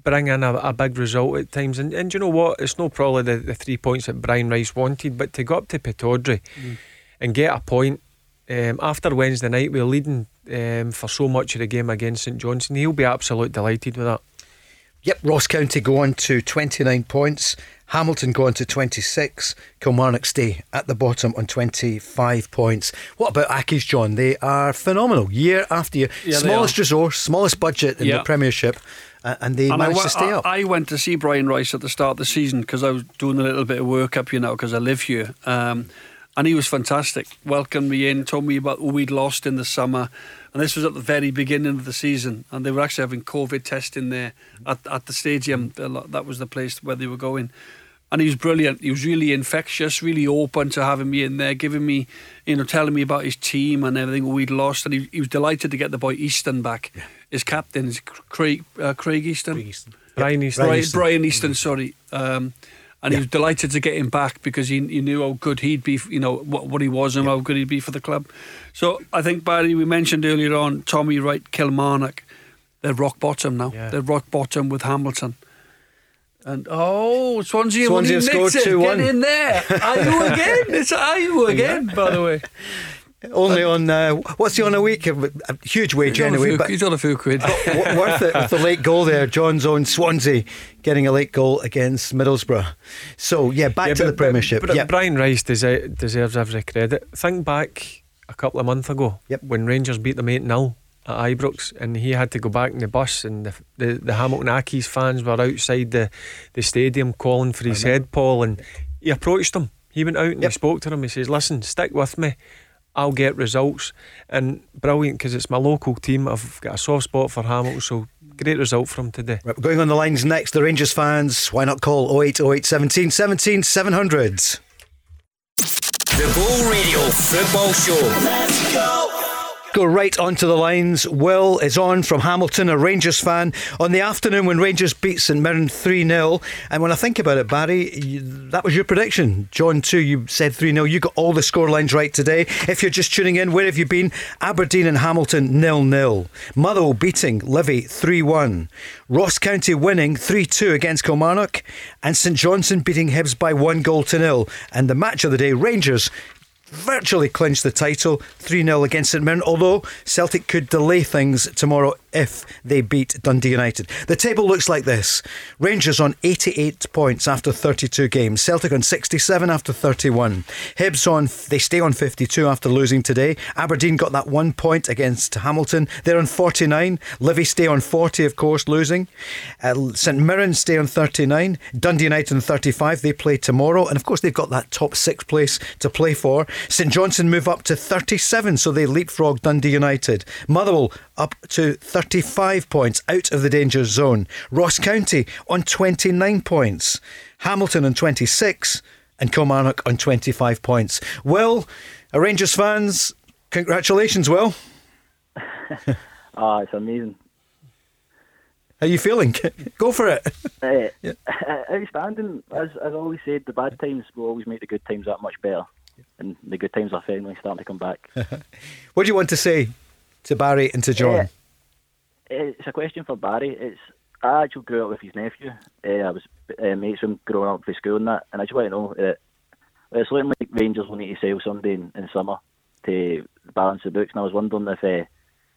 bring in a, a, big result at times. And, and you know what? It's no probably the, the three points that Brian Rice wanted, but to go up to Pittodrie mm. and get a point um, after Wednesday night, we're leading um, for so much of the game against St Johnstone. He'll be absolutely delighted with that. Yep, Ross County go on to 29 points. Hamilton go on to 26. Kilmarnock stay at the bottom on 25 points. What about Accies, John? They are phenomenal year after year. Yeah, smallest resource, smallest budget in the Premiership. Uh, and they and managed I, to stay I, up. I went to see Brian Rice at the start of the season because I was doing a little bit of work up here now because I live here. Um, and he was fantastic. Welcomed me in, told me about who we'd lost in the summer. And this was at the very beginning of the season. And they were actually having COVID testing there at, at the stadium. That was the place where they were going. And he was brilliant. He was really infectious, really open to having me in there, giving me, you know, telling me about his team and everything we'd lost. And he, he was delighted to get the boy Easton back. Yeah. His captain is Craig, uh, Craig Easton. Craig Easton. Brian Easton. Brian, Brian Easton, sorry. Um, and yeah. he was delighted to get him back because he, he knew how good he'd be, you know, what, what he was and yeah. how good he'd be for the club. So I think, Barry, we mentioned earlier on Tommy Wright, Kilmarnock, they're rock bottom now. Yeah. They're rock bottom with Hamilton. And oh, Swansea, Swansea scored 2 1. Get in there. Are you again? [laughs] It's are you again, by the way. Only on uh, what's he on a week? A, a huge wage He's anyway. few- But he's on a few quid. w- worth it with the late goal there. John's own Swansea getting a late goal against Middlesbrough. So yeah, back Yeah, to but- the Premiership. But, yeah. Brian Rice deserves, deserves every credit. Think back a couple of months ago Yep. when Rangers beat them 8 0 at Ibrox and he had to go back in the bus and the, the, the Hamilton Accies fans were outside the, the stadium calling for his head, Paul. And he approached them. He went out and Yep. he spoke to them. He says, Listen, stick with me. I'll get results. And brilliant because it's my local team. I've got a soft spot for Hamilton. So great result from today. Right, we're going on the lines next. The Rangers fans, why not call 0808 17 17 700? The Ball Radio Football Show. Let's go right onto the lines. Will is on from Hamilton, a Rangers fan, on the afternoon when Rangers beat St Mirren 3 0. And when I think about it, Barry, you, that was your prediction. John, too, you said 3 0. You got all the scorelines right today. If you're just tuning in, where have you been? Aberdeen and Hamilton 0 0. Motherwell beating Livy 3 1. Ross County winning 3 2 against Kilmarnock. And St Johnstone beating Hibs by one goal to nil. And the match of the day, Rangers virtually clinched the title 3 0 against St Mirren, although Celtic could delay things tomorrow if they beat Dundee United. The table looks like this Rangers on 88 points after 32 games, Celtic on 67 after 31, Hibs on, they stay on 52 after losing today. Aberdeen got that one point against Hamilton, they're on 49. Livy stay on 40, of course, losing. Uh, St Mirren stay on 39, Dundee United on 35, they play tomorrow, and of course, they've got that top six place to play for. St Johnstone move up to 37, so they leapfrog Dundee United. Motherwell up to 35 points out of the danger zone. Ross County on 29 points. Hamilton on 26 and Kilmarnock on 25 points. Will, uh, Rangers fans, congratulations, Will. [laughs] Ah, it's amazing. How are you feeling? [laughs] Go for it. Uh, [laughs] Outstanding. As as I always said, the bad times will always make the good times that much better, and the good times are finally starting to come back. What do you want to say to Barry and to John? Yeah. It's a question for Barry. It's I actually grew up with his nephew. Uh, I was uh, mates with him growing up for school and that, and I just want to know that it's looking like Rangers will need to sell somebody in, in summer to balance the books. And I was wondering if uh,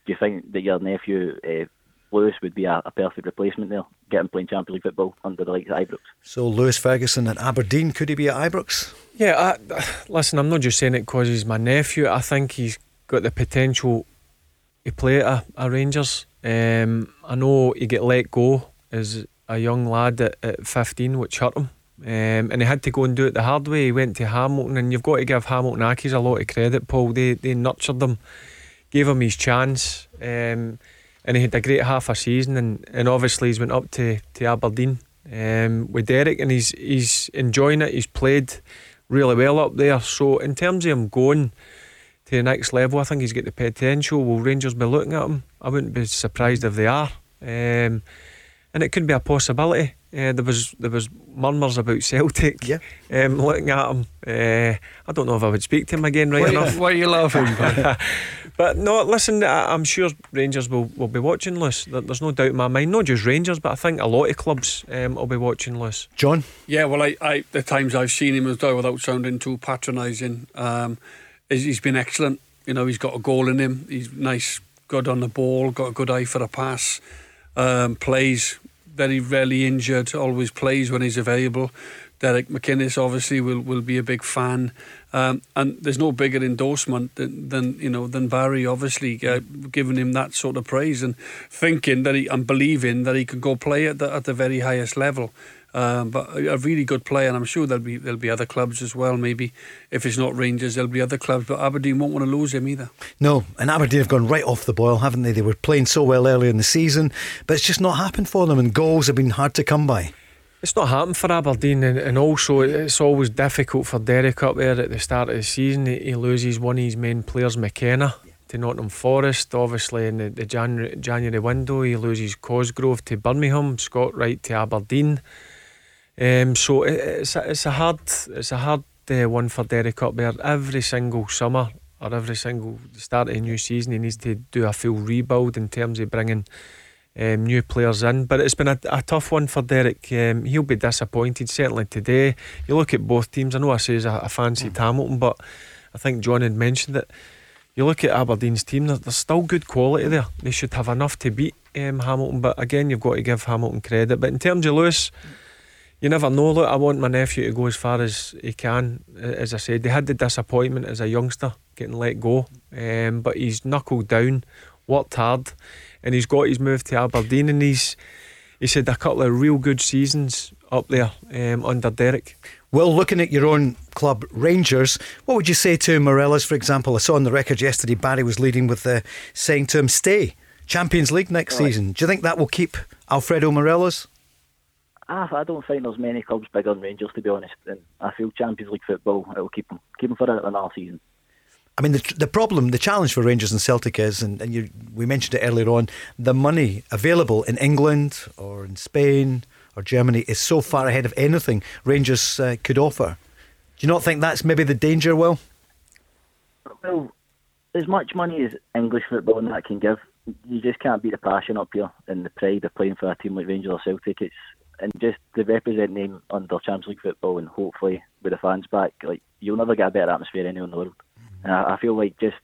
do you think that your nephew uh, Lewis would be a, a perfect replacement there, getting playing Champions League football under the likes of Ibrox? So Lewis Ferguson at Aberdeen, could he be at Ibrox? Yeah, I, [sighs] listen, I'm not just saying it because he's my nephew. I think he's got the potential to play at a, a Rangers. Um, I know he get let go as a young lad at, at 15, which hurt him. Um, and he had to go and do it the hard way. He went to Hamilton, and you've got to give Hamilton Accies a lot of credit, Paul. They they nurtured him, gave him his chance, um, and he had a great half a season. And, and obviously he's went up to to Aberdeen um, with Derek, and he's he's enjoying it. He's played really well up there. So in terms of him going to the next level, I think he's got the potential. Will Rangers be looking at him? I wouldn't be surprised if they are. Um, and it could be a possibility. Uh, there was there was murmurs about Celtic. Yeah. Um, looking at him, uh, I don't know if I would speak to him again right Why, enough. why are you laughing? [laughs] But no, listen, I, I'm sure Rangers will, will be watching Lewis. There- There's no doubt in my mind. Not just Rangers, but I think a lot of clubs um, will be watching Lewis. John? Yeah, well, I, I the times I've seen him as though without sounding too patronising, um, is he's been excellent. You know, he's got a goal in him. He's nice, good on the ball, got a good eye for a pass. Um, plays very rarely injured. Always plays when he's available. Derek McInnes obviously will, will be a big fan, um, and there's no bigger endorsement than, than you know than Barry obviously uh, giving him that sort of praise and thinking that he and believing that he could go play at the at the very highest level. Um, but a, a really good player, and I'm sure there'll be there'll be other clubs as well. Maybe if it's not Rangers, there'll be other clubs. But Aberdeen won't want to lose him either. No, and Aberdeen have gone right off the boil, haven't they? They were playing so well earlier in the season, but it's just not happened for them, and goals have been hard to come by. It's not happened for Aberdeen, and, and also it's always difficult for Derek up there at the start of the season. He, he loses one of his main players, McKenna, to Nottingham Forest. Obviously, in the, the January, January window, he loses Cosgrove to Birmingham, Scott Wright to Aberdeen. Um, so it, it's a, it's a hard it's a hard uh, one for Derek up there. Every single summer or every single start of a new season, he needs to do a full rebuild in terms of bringing um, new players in. But it's been a, a tough one for Derek. Um, he'll be disappointed certainly today. You look at both teams. I know I say I, I fancied Hamilton, but I think John had mentioned it. you look at Aberdeen's team, there's still good quality there. They should have enough to beat um, Hamilton, but again, you've got to give Hamilton credit. But in terms of Lewis, you never know. Look, I want my nephew to go as far as he can. As I said, they had the disappointment as a youngster getting let go, um, but he's knuckled down, worked hard, and he's got his move to Aberdeen, and he's he's had a couple of real good seasons up there um, under Derek. Well, looking at your own club, Rangers, what would you say to Morelos, for example? I saw on the record yesterday Barry was leading with uh, saying to him, stay, Champions League next right. season. Do you think that will keep Alfredo Morelos? I, I don't think there's many clubs bigger than Rangers, to be honest. And I feel Champions League football, it will keep them, keep them for another season. I mean, the, the problem, the challenge for Rangers and Celtic is, and, and you, we mentioned it earlier on, the money available in England or in Spain or Germany is so far ahead of anything Rangers uh, could offer. Do you not think that's maybe the danger, Will? Well, as much money as English football and that can give, you just can't beat the passion up here and the pride of playing for a team like Rangers or Celtic. It's and just to represent them under Champions League football and hopefully with the fans back, like you'll never get a better atmosphere anywhere in the world. Mm-hmm. And I, I feel like just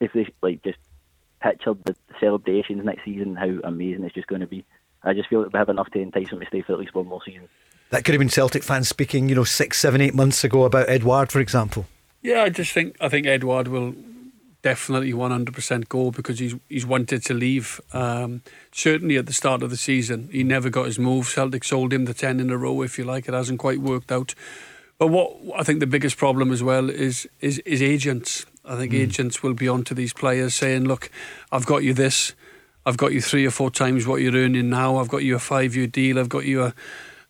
if they like just pictured the celebrations next season, how amazing it's just going to be. I just feel like we have enough to entice them to stay for at least one more season. That could have been Celtic fans speaking, you know, six, seven, eight months ago about Edouard, for example. Yeah, I just think I think Edouard will definitely 100% go because he's he's wanted to leave. Um, certainly at the start of the season, he never got his move. Celtic sold him the 10 in a row, if you like. It hasn't quite worked out. But what I think the biggest problem as well is is, is agents. I think mm. agents will be onto these players saying, "Look, I've got you this. I've got you three or four times what you're earning now. I've got you a five-year deal. I've got you a,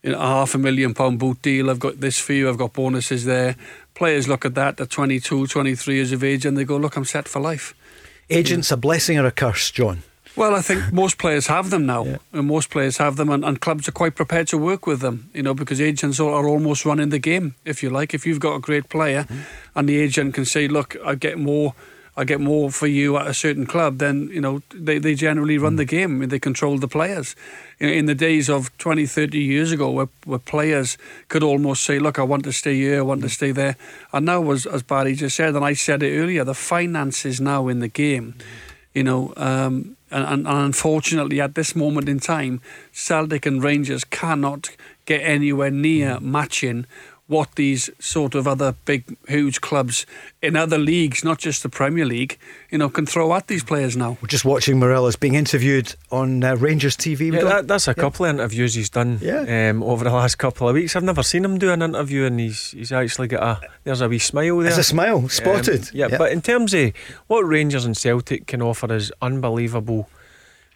you know, a half a million pound boot deal. I've got this for you. I've got bonuses there. Players look at that at 22, 23 years of age and they go, look, I'm set for life. Agents yeah. a blessing or a curse, John? Well, I think [laughs] most players have them now, yeah. and most players have them, and, and, clubs are quite prepared to work with them. You know, because agents are, are almost running the game, if you like. If you've got a great player, mm. and the agent can say, "Look, I get more I get more for you at a certain club, then you know they, they generally run the mm. game and they control the players. You know, in the days of 20, 30 years ago, where, where players could almost say, "Look, I want to stay here, I want to mm. stay there," and now, as as Barry just said, and I said it earlier, the finances now in the game, mm. you know. Um, and, and, and unfortunately, at this moment in time, Celtic and Rangers cannot get anywhere near matching what these sort of other big, huge clubs in other leagues, not just the Premier League, you know, can throw at these players now. We're just watching Morelos being interviewed on uh, Rangers TV. Yeah, that, that's a yeah. couple of interviews he's done yeah. um, over the last couple of weeks. I've never seen him do an interview, and he's he's actually got a there's a wee smile there. There's a smile spotted. Um, yeah, yeah, but in terms of what Rangers and Celtic can offer is unbelievable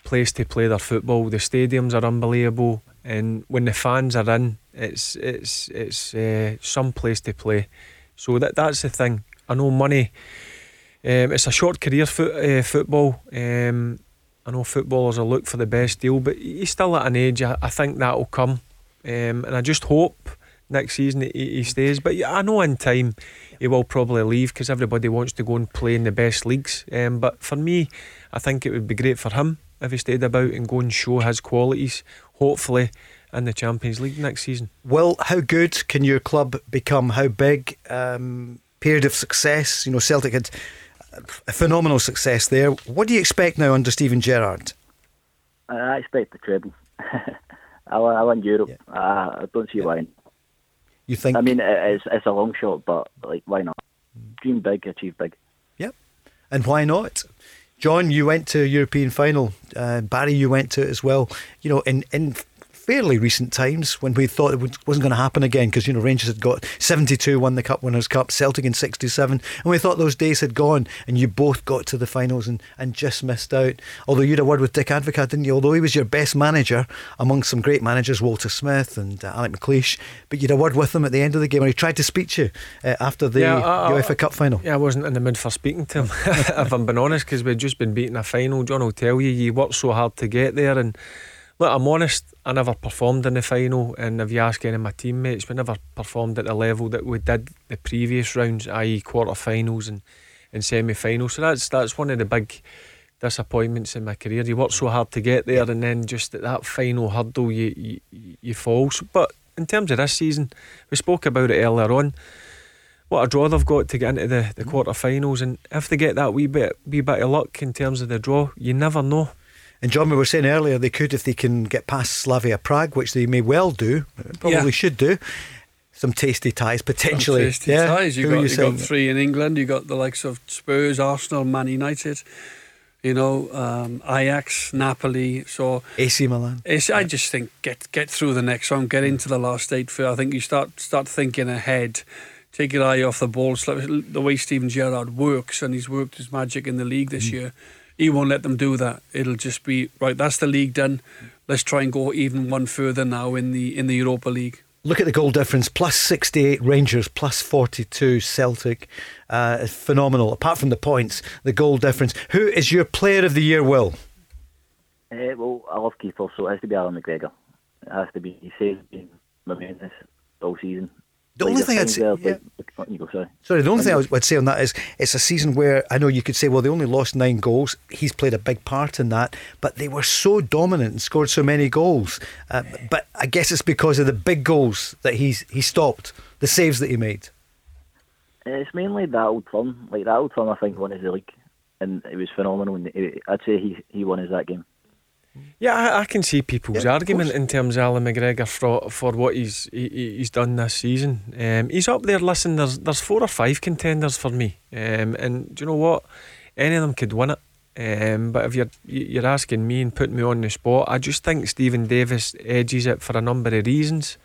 place to play their football. The stadiums are unbelievable, and when the fans are in it's it's it's uh, some place to play. So that that's the thing. I know money. Um, it's a short career foot, uh, football. Um, I know footballers will look for the best deal, but he's still at an age. I, I think that will come, um, and I just hope next season he, he stays. But I know in time he will probably leave because everybody wants to go and play in the best leagues. Um, but for me, I think it would be great for him if he stayed about and go and show his qualities. Hopefully, in the Champions League next season. Well, how good can your club become? How big? Um, period of success. You know, Celtic had a phenomenal success there. What do you expect now under Steven Gerrard? I expect the treble. [laughs] I, I want Europe. Yeah. I, I don't see yeah. why. You think? I mean, it's it's a long shot, but like, why not? Dream big, achieve big. Yep. And why not? John, you went to European final. Uh, Barry, you went to it as well. You know, in in fairly recent times when we thought it wasn't going to happen again because you know Rangers had got 72 won the Cup Winners' Cup, Celtic in 67, and we thought those days had gone. And you both got to the finals and, and just missed out. Although you had a word with Dick Advocaat, didn't you? Although he was your best manager among some great managers, Walter Smith and uh, Alex McLeish, but you had a word with him at the end of the game, and he tried to speak to you uh, after the yeah, uh, UEFA Cup final. Yeah, I wasn't in the mood for speaking to him, [laughs] if I'm being honest, because we'd just been beating a final. John will tell you, you worked so hard to get there, and look, I'm honest. I never performed in the final, and if you ask any of my teammates, we never performed at the level that we did the previous rounds, i.e., quarter-finals and, and semi-finals. So that's that's one of the big disappointments in my career. You work so hard to get there, and then just at that final hurdle, you you, you fall. But in terms of this season, we spoke about it earlier on. what a draw they've got to get into the, the mm. quarter-finals, and if they get that wee bit wee bit of luck in terms of the draw, you never know. And John, we were saying earlier they could if they can get past Slavia Prague, which they may well do, probably yeah. should do. Some tasty ties potentially. Some tasty yeah? ties. You got, you got three in England. You got the likes of Spurs, Arsenal, Man United you know, um, Ajax, Napoli. So AC Milan. I just think get get through the next one, get into the last eight. For I think you start start thinking ahead. Take your eye off the ball. The way Steven Gerrard works, and he's worked his magic in the league this mm. year. He won't let them do that. It'll just be right. That's the league done. Let's try and go even one further now in the in the Europa League. Look at the goal difference: plus sixty-eight Rangers, plus forty-two Celtic. Uh, phenomenal. Apart from the points, the goal difference. Who is your Player of the Year, Will? Uh, well, I love keeper, so it has to be Allan McGregor. It has to be. He saves my all season. The only thing I'd say, yeah. sorry. the only thing I would say on that is it's a season where I know you could say, well, they only lost nine goals. He's played a big part in that, but they were so dominant and scored so many goals. Uh, but I guess it's because of the big goals that he's he stopped, the saves that he made. It's mainly that old firm. Like that old firm, I think won his league, and it was phenomenal. I'd say he he won his that game. Yeah, I, I can see people's yeah, argument in terms of Allan McGregor for for what he's he, he's done this season. Um, he's up there. Listen, there's there's four or five contenders for me, um, and do you know what? Any of them could win it. Um, but if you're you're asking me and putting me on the spot, I just think Steven Davis edges it for a number of reasons.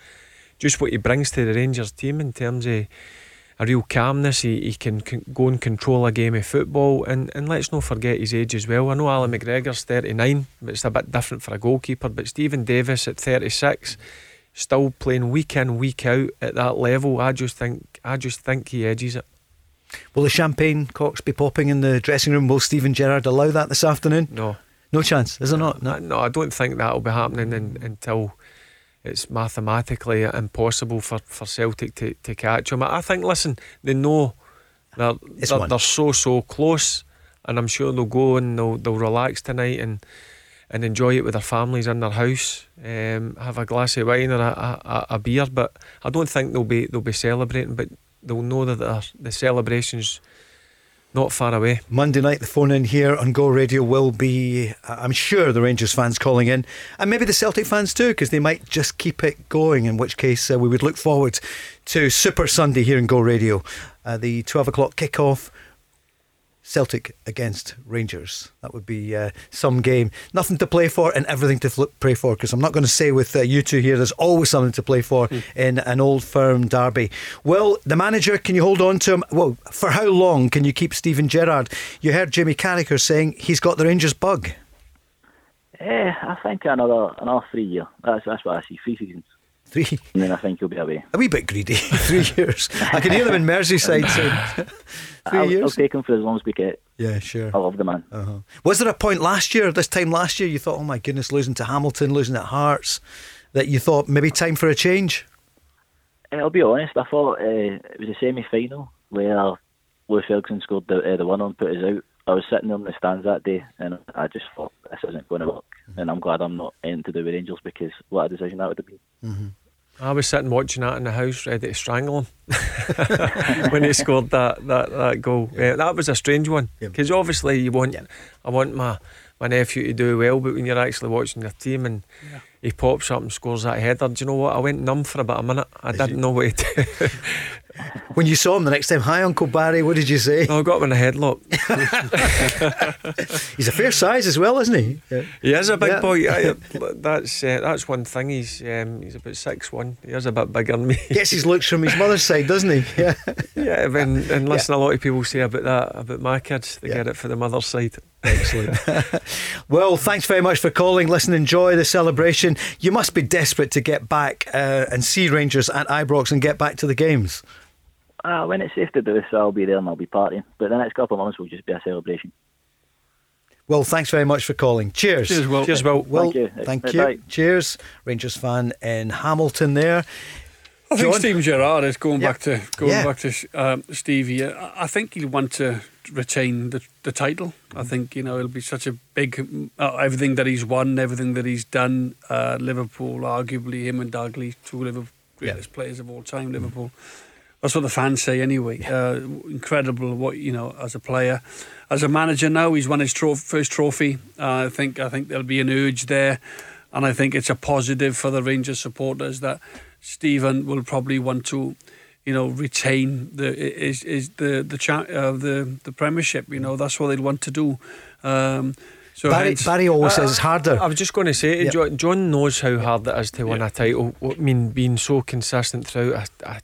Just what he brings to the Rangers team in terms of a real calmness. He, he can, go and control a game of football. And, and let's not forget his age as well. I know Allan McGregor's 39, but it's a bit different for a goalkeeper. But Steven Davis at 36, still playing week in, week out at that level. I just think I just think he edges it. Will the champagne corks be popping in the dressing room? Will Steven Gerrard allow that this afternoon? No. No chance, is there not? No, no I don't think that'll be happening in, until it's mathematically impossible for, for Celtic to, to catch them. I think, listen, they know they're, they're, they're, so, so close, and I'm sure they'll go and they'll, they'll relax tonight and and enjoy it with their families in their house, um, have a glass of wine or a, a, a, beer. But I don't think they'll be they'll be celebrating, but they'll know that the celebrations not far away. Monday night, the phone in here on Go Radio will be, I'm sure, the Rangers fans calling in, and maybe the Celtic fans too, because they might just keep it going, in which case uh, we would look forward to Super Sunday here in Go Radio. Uh, the 12 o'clock kickoff Celtic against Rangers. That would be uh, some game. Nothing to play for and everything to flip, pray for. Because I'm not going to say with uh, you two here, there's always something to play for mm. in an old firm derby. Well, the manager, can you hold on to him? Well, for how long can you keep Steven Gerrard? You heard Jamie Carragher saying he's got the Rangers bug. Yeah, I think another another three year. That's that's what I see. Three seasons. Three. And then I think you'll be away. A wee bit greedy. [laughs] Three years. I can hear them in Merseyside [laughs] saying. [laughs] Three I'll, years. I'll take him for as long as we get. Yeah, sure. I love the man. Uh-huh. Was there a point last year, this time last year, you thought, oh my goodness, losing to Hamilton, losing at Hearts, that you thought maybe time for a change? Uh, I'll be honest. I thought uh, it was a semi-final where Lou Ferguson scored the uh, the winner and put us out. I was sitting on the stands that day, and I just thought this isn't going to work. Mm-hmm. And I'm glad I'm not in to do with Angels because what a decision that would have been. Mm-hmm. I was sitting watching that in the house, ready to strangle him [laughs] when he scored that that, that goal. Yeah. that was a strange one because obviously you want, I want my my nephew to do well, but when you're actually watching your team and yeah. he pops up and scores that header, do you know what? I went numb for about a minute. I Is didn't you? know what to do. [laughs] when you saw him the next time, hi Uncle Barry, what did you say? No, I got him in a headlock. [laughs] [laughs] he's a fair size as well, isn't he? Yeah. He is a big yeah. boy. I, that's uh, that's one thing. He's um, he's about six one. He is a bit bigger than me. Gets his looks from his mother's side, doesn't he? [laughs] Yeah. Yeah. And, and listen, yeah. a lot of people say about that about my kids. They get it for the mother's side. Excellent. well, thanks very much for calling. Listen, enjoy the celebration. You must be desperate to get back uh, and see Rangers at Ibrox and get back to the games. Uh, when it's safe to do so, I'll be there and I'll be partying. But the next couple of months will just be a celebration. Well, thanks very much for calling. Cheers. Cheers, Will. Cheers, Will. Will thank you. Thank you. Cheers. Rangers fan in Hamilton there. I think Steve Gerrard is going back to going yeah. back to um, Stevie. I think he'll want to retain the, the title. I think you know it'll be such a big uh, everything that he's won, everything that he's done. Uh, Liverpool, arguably him and Dalglish, two of the greatest yeah. players of all time. Liverpool That's what the fans say anyway. Uh, incredible, what you know, as a player, as a manager now, he's won his tro- first trophy. Uh, I think I think there'll be an urge there, and I think it's a positive for the Rangers supporters that Steven will probably want to, you know, retain the is is the the cha- uh, the the Premiership. You know, that's what they'd want to do. Um, so Barry, hence- Barry always says it's harder. I was just going to say, Yep. John, John knows how hard it is to win a title. I mean, being so consistent throughout a, a,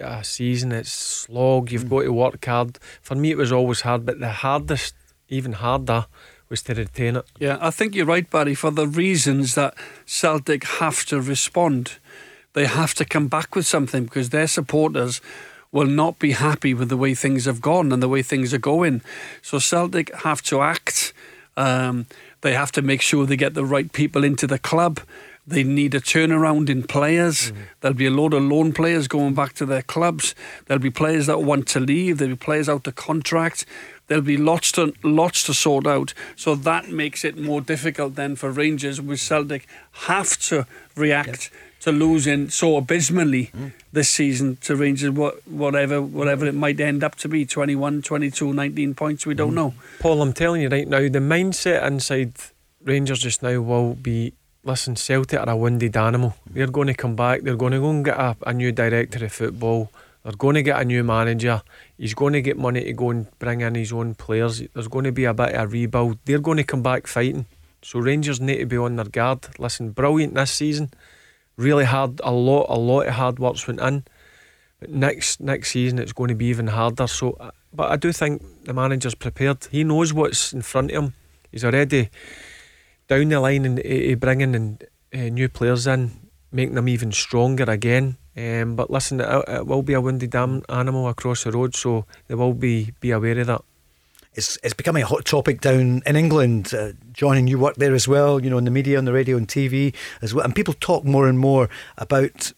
a season, it's slog. Mm. You've got to work hard. For me, it was always hard, but the hardest, even harder, was to retain it. Yeah, I think you're right, Barry, for the reasons that Celtic have to respond. They have to come back with something because their supporters will not be happy with the way things have gone and the way things are going. So Celtic have to act. Um, they have to make sure they get the right people into the club. They need a turnaround in players. Mm-hmm. There'll be a load of loan players going back to their clubs. There'll be players that want to leave. There'll be players out of contract. There'll be lots to lots to sort out. So that makes it more difficult then for Rangers with Celtic have to react to losing so abysmally mm-hmm. this season to Rangers what, whatever whatever it might end up to be 21 22 19 points we don't mm-hmm. know Paul, I'm telling you right now, the mindset inside Rangers just now will be listen, Celtic are a wounded animal. They're going to come back, they're going to go and get a, a new director of football, they're going to get a new manager, he's going to get money to go and bring in his own players, there's going to be a bit of a rebuild. They're going to come back fighting. So Rangers need to be on their guard. Listen, brilliant this season. Really hard, a lot, a lot of hard work's went in. But next next season it's going to be even harder. So, uh, but I do think the manager's prepared. He knows what's in front of him. He's already down the line and uh, bringing in uh, new players in, making them even stronger again. Um, but listen, it, it will be a wounded animal across the road, so they will be be aware of that. It's it's becoming a hot topic down in England. Uh, John, and you work there as well. You know, in the media, on the radio, and TV as well. And people talk more and more about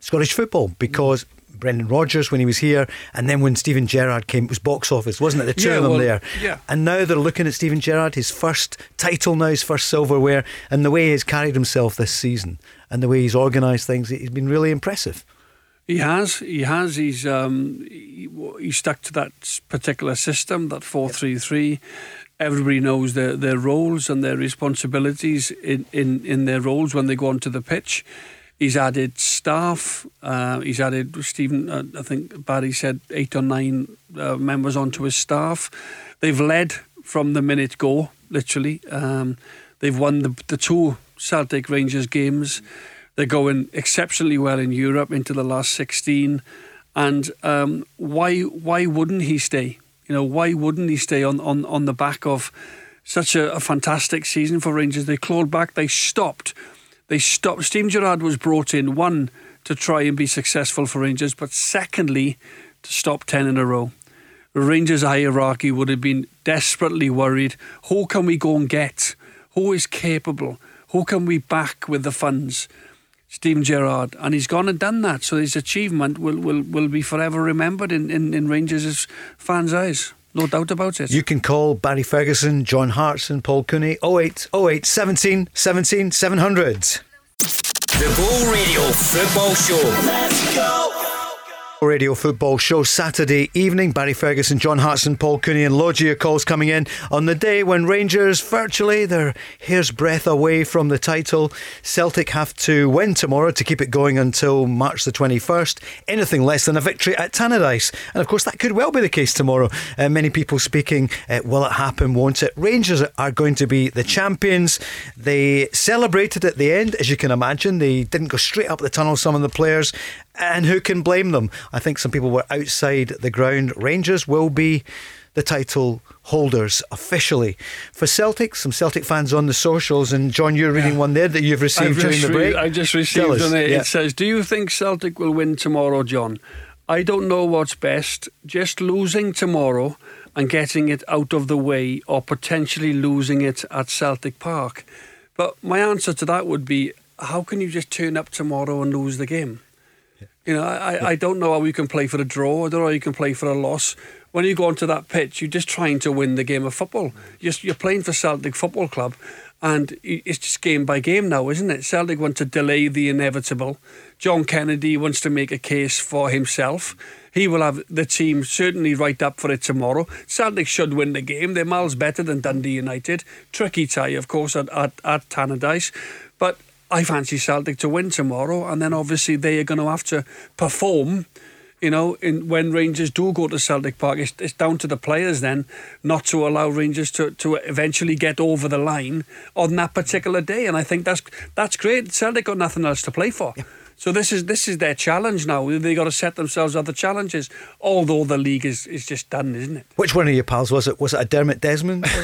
Scottish football because. Brendan Rodgers when he was here, and then when Steven Gerrard came, it was box office, wasn't it? The two Yeah, of them well, there. yeah. And now they're looking at Steven Gerrard, his first title now, his first silverware, and the way he's carried himself this season, and the way he's organised things, he's been really impressive. He has. He has. He's um, he, he stuck to that particular system, that four three three. Everybody knows their, their roles and their responsibilities in, in, in their roles when they go onto the pitch. He's added staff. Uh, he's added Stephen. Uh, I think Barry said eight or nine uh, members onto his staff. They've led from the minute go, literally. Um, they've won the, the two Celtic Rangers games. They're going exceptionally well in Europe into the last 16. And um, why why wouldn't he stay? You know, why wouldn't he stay on, on, on the back of such a, a fantastic season for Rangers? They clawed back, they stopped. They stopped. Steven Gerrard was brought in, one, to try and be successful for Rangers, but secondly, to stop 10 in a row. The Rangers hierarchy would have been desperately worried. Who can we go and get? Who is capable? Who can we back with the funds? Steven Gerrard. And he's gone and done that. So his achievement will, will, will be forever remembered in, in, in Rangers' fans' eyes. No doubt about it. You can call Barry Ferguson, John Hartson, Paul Cooney 08 08 17 17 700. The Ball Radio Football Show. Let's go. Radio Football Show Saturday evening. Barry Ferguson, John Hartson, Paul Cooney, and Logia calls coming in on the day when Rangers virtually their hair's breadth away from the title. Celtic have to win tomorrow to keep it going until March the 21st. Anything less than a victory at Tannadice. And of course, that could well be the case tomorrow. Uh, many people speaking, uh, will it happen, won't it? Rangers are going to be the champions. They celebrated at the end, as you can imagine. They didn't go straight up the tunnel, some of the players. And who can blame them? I think some people were outside the ground. Rangers will be the title holders officially. For Celtic, some Celtic fans on the socials, and John, you're reading one there that you've received I've during the re- break. I just received on it. Yeah. It says, "Do you think Celtic will win tomorrow, John?" I don't know what's best. Just losing tomorrow and getting it out of the way, or potentially losing it at Celtic Park. But my answer to that would be, how can you just turn up tomorrow and lose the game? You know, I, I- don't know how you can play for a draw. I don't know how you can play for a loss. When you go onto that pitch, you're just trying to win the game of football. You're, you're playing for Celtic Football Club, And it's just game by game now, isn't it? Celtic want to delay the inevitable. John Kennedy wants to make a case for himself. He will have the team certainly right up for it tomorrow. Celtic should win the game. They're miles better than Dundee United. Tricky tie, of course, at, at, at Tannadice. But I fancy Celtic to win tomorrow, and then obviously they are going to have to perform you know, in, when Rangers do go to Celtic Park, it's, it's, down to the players then not to allow Rangers to, to eventually get over the line on that particular day. And I think that's that's great. Celtic got nothing else to play for. Yeah. So this is this is their challenge now. They got to set themselves other challenges. Although the league is, is just done, isn't it? Which one of your pals was it? Was it a Dermot Desmond? [laughs]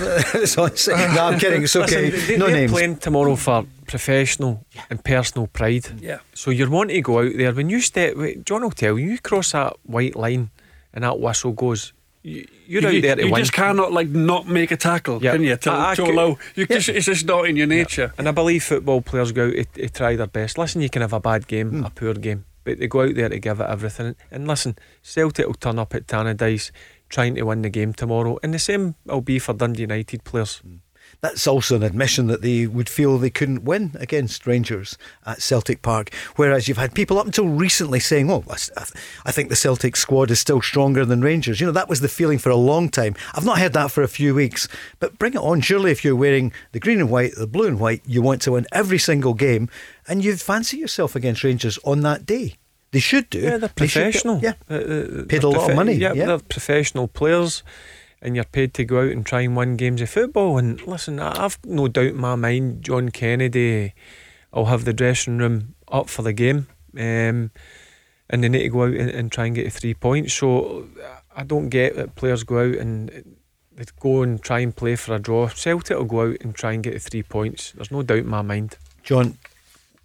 no, I'm kidding. It's okay. Listen, they, no they're names. playing tomorrow for professional yeah. and personal pride. Yeah. So you're wanting to go out there when you step. John will tell you, you cross that white line and that whistle goes you, you're you, there to you win. just cannot like not make a tackle, can you? To, I, I to could, allow [laughs] you, yeah. just, it's just not in your nature. And I believe football players go out to, to, try their best. Listen, you can have a bad game, mm. a poor game, but they go out there to give it everything. And listen, Celtic will turn up at Tannadice trying to win the game tomorrow, and the same will be for Dundee United players. Mm that's also an admission that they would feel they couldn't win against Rangers at Celtic Park. Whereas you've had people up until recently saying, "Oh, I think the Celtic squad is still stronger than Rangers." You know, that was the feeling for a long time. I've not heard that for a few weeks, but bring it on. Surely, if you're wearing the green and white, the blue and white, you want to win every single game, and you fancy yourself against Rangers on that day. They should do. Yeah, they're professional. They yeah, uh, uh, paid a lot of money. Yeah, yeah, they're professional players and you're paid to go out and try and win games of football. And listen, I've no doubt in my mind John Kennedy will have the dressing room up for the game. Um, and they need to go out and, and, try and get three points. So I don't get that players go out and they go and try and play for a draw. Celtic will go out and try and get three points. There's no doubt in my mind. John,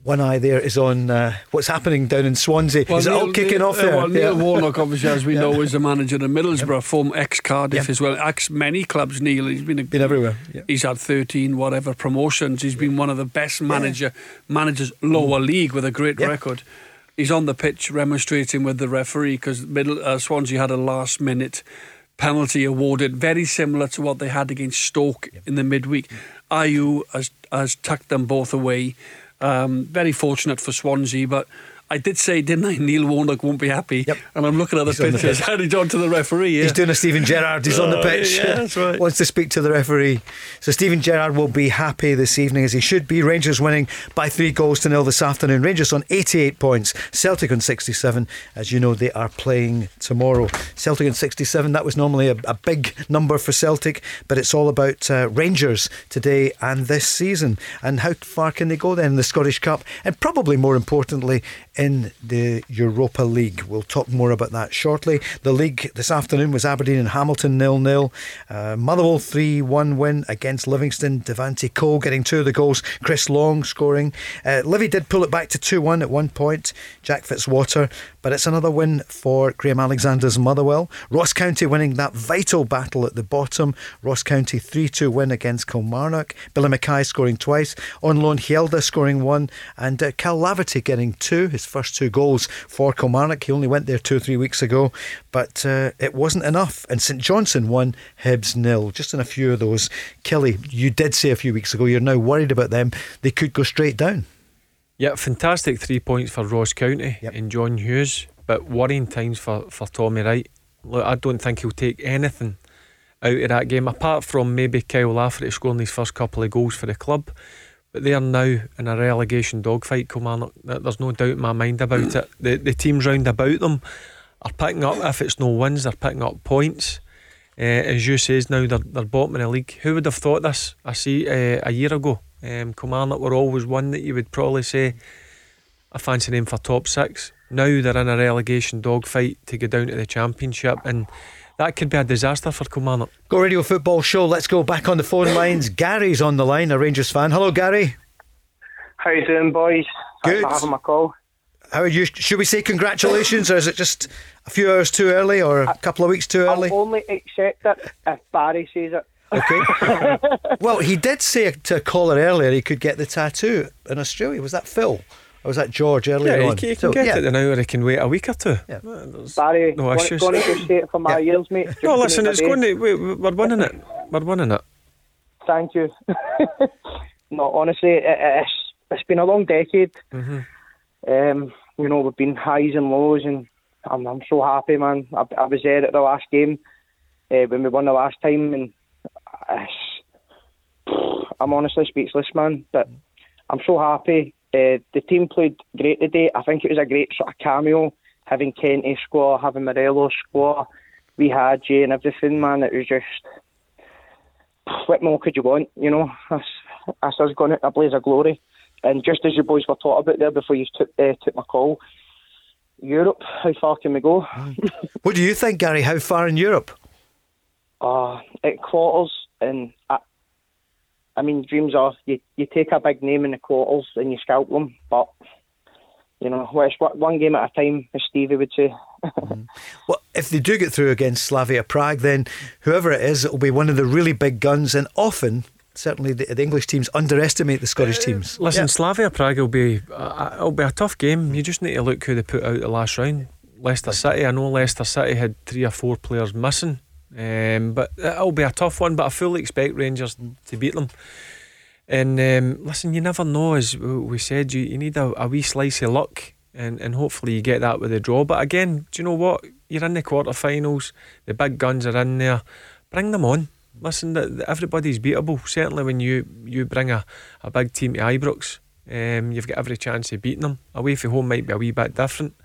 one eye there is on uh, what's happening down in Swansea. Well, is it Neil, all kicking Neil, off there? Uh, well, Neil yeah. Warnock, obviously, as we yeah. know, is the manager of Middlesbrough, yep. from ex Cardiff yep. as well, ex many clubs. Neil, he's been a, been everywhere. Yep. He's had thirteen whatever promotions. He's been one of the best manager managers lower mm. league with a great record. He's on the pitch remonstrating with the referee because uh, Swansea had a last minute penalty awarded, very similar to what they had against Stoke in the midweek. Ayew has has tucked them both away. Um, very fortunate for Swansea, but I did say, didn't I? Neil Warnock won't be happy. Yep. And I'm looking at the He's pictures. And he's on [laughs] to the referee. Yeah. He's doing a Steven Gerrard. He's on the oh, pitch. Yeah, that's right. Wants to speak to the referee. So Steven Gerrard will be happy this evening as he should be. Rangers winning by three goals to nil this afternoon. Rangers on 88 points. Celtic on 67. As you know, they are playing tomorrow. Celtic on 67. That was normally a, a big number for Celtic, but it's all about uh, Rangers today and this season. And how far can they go then in the Scottish Cup? And probably more importantly, in the Europa League. We'll talk more about that shortly. The league this afternoon was Aberdeen and Hamilton nil nil. Uh, Motherwell 3 1 win against Livingston. Devante Cole getting two of the goals. Chris Long scoring. Uh, Livy did pull it back to 2 1 at one point. Jack Fitzwater. But it's another win for Graham Alexander's Motherwell. Ross County winning that vital battle at the bottom. Ross County 3 2 win against Kilmarnock. Billy Mackay scoring twice. On loan, Hjelde scoring one. And uh, Kyle Lafferty getting two. His first two goals for Kilmarnock. He only went there two or three weeks ago, but uh, it wasn't enough. And St Johnstone won, Hibs nil. Just in a few of those. Kelly, you did say a few weeks ago you're now worried about them. They could go straight down. Yeah, fantastic three points for Ross County yep. and John Hughes, but worrying times for, for Tommy Wright. Look, I don't think he'll take anything out of that game, apart from maybe Kyle Lafferty scoring his first couple of goals for the club. But they are now in a relegation dogfight, Kilmarnock. There's no doubt in my mind about it. [clears throat] The, the teams round about them are picking up, if it's no wins, they're picking up points. Uh, as you says now, they're, they're bottom in the league. Who would have thought this? I see uh, a year ago. Um, Kilmarnock were always one that you would probably say a fancy name for top six. Now they're in a relegation dogfight to go down to the championship and that could be a disaster for Kilmarnock. Go Radio Football Show. Let's go back on the phone lines. [coughs] Gary's on the line, a Rangers fan. Hello, Gary. How you doing, boys? Good. Thanks for having my call. How are you? Should we say congratulations, or is it just a few hours too early, or a couple of weeks too early? I'll only accept it if Barry says it. Okay. [laughs] well, he did say to a caller earlier he could get the tattoo in Australia. Was that Phil? Or was that George earlier yeah, on? Yeah, you can get yeah. it an hour. He can wait a week or two. Yeah. Barry, no issues. Going to say it for my yeah. ears, mate. No, listen, it's going to. We, we're winning it. We're winning it. Thank you. [laughs] no, honestly, it, it's it's been a long decade. Mm-hmm. Um, you know, we've been highs and lows, and I'm, I'm so happy, man. I, I was there at the last game uh, when we won the last time, and [sighs] I'm honestly speechless, man. But I'm so happy. Uh, the team played great today. I think it was a great sort of cameo having Kenty score, having Morelos score. We had Jay and everything, man. It was just what more could you want? You know, that's that's us going out a blaze of glory. And just as you boys were talking about there before you took uh, took my call, Europe, how far can we go? what do you think, Gary? How far in Europe? [laughs] Uh, at quarters, and I, I mean, dreams are you, you take a big name in the quarters and you scalp them, but you know, it's one game at a time, as Stevie would say. mm-hmm. Well, if they do get through against Slavia Prague, then whoever it is, it will be one of the really big guns, and often certainly the, the, English teams underestimate the Scottish uh, teams. Listen, yeah. Slavia Prague will be uh, it'll be a tough game. You just need to look who they put out the last round. Leicester City. I know Leicester City had three or four players missing, um, but it'll be a tough one. But I fully expect Rangers to beat them. And um, listen, you never know. As we said, you, you need a, a wee slice of luck, and, and hopefully you get that with a draw. But again, do you know what? You're in the quarterfinals. The big guns are in there. Bring them on listen, everybody's beatable. Certainly when you, you bring a, a big team to Ibrox, um, you've got every chance of beating them. Away from home might be a wee bit different.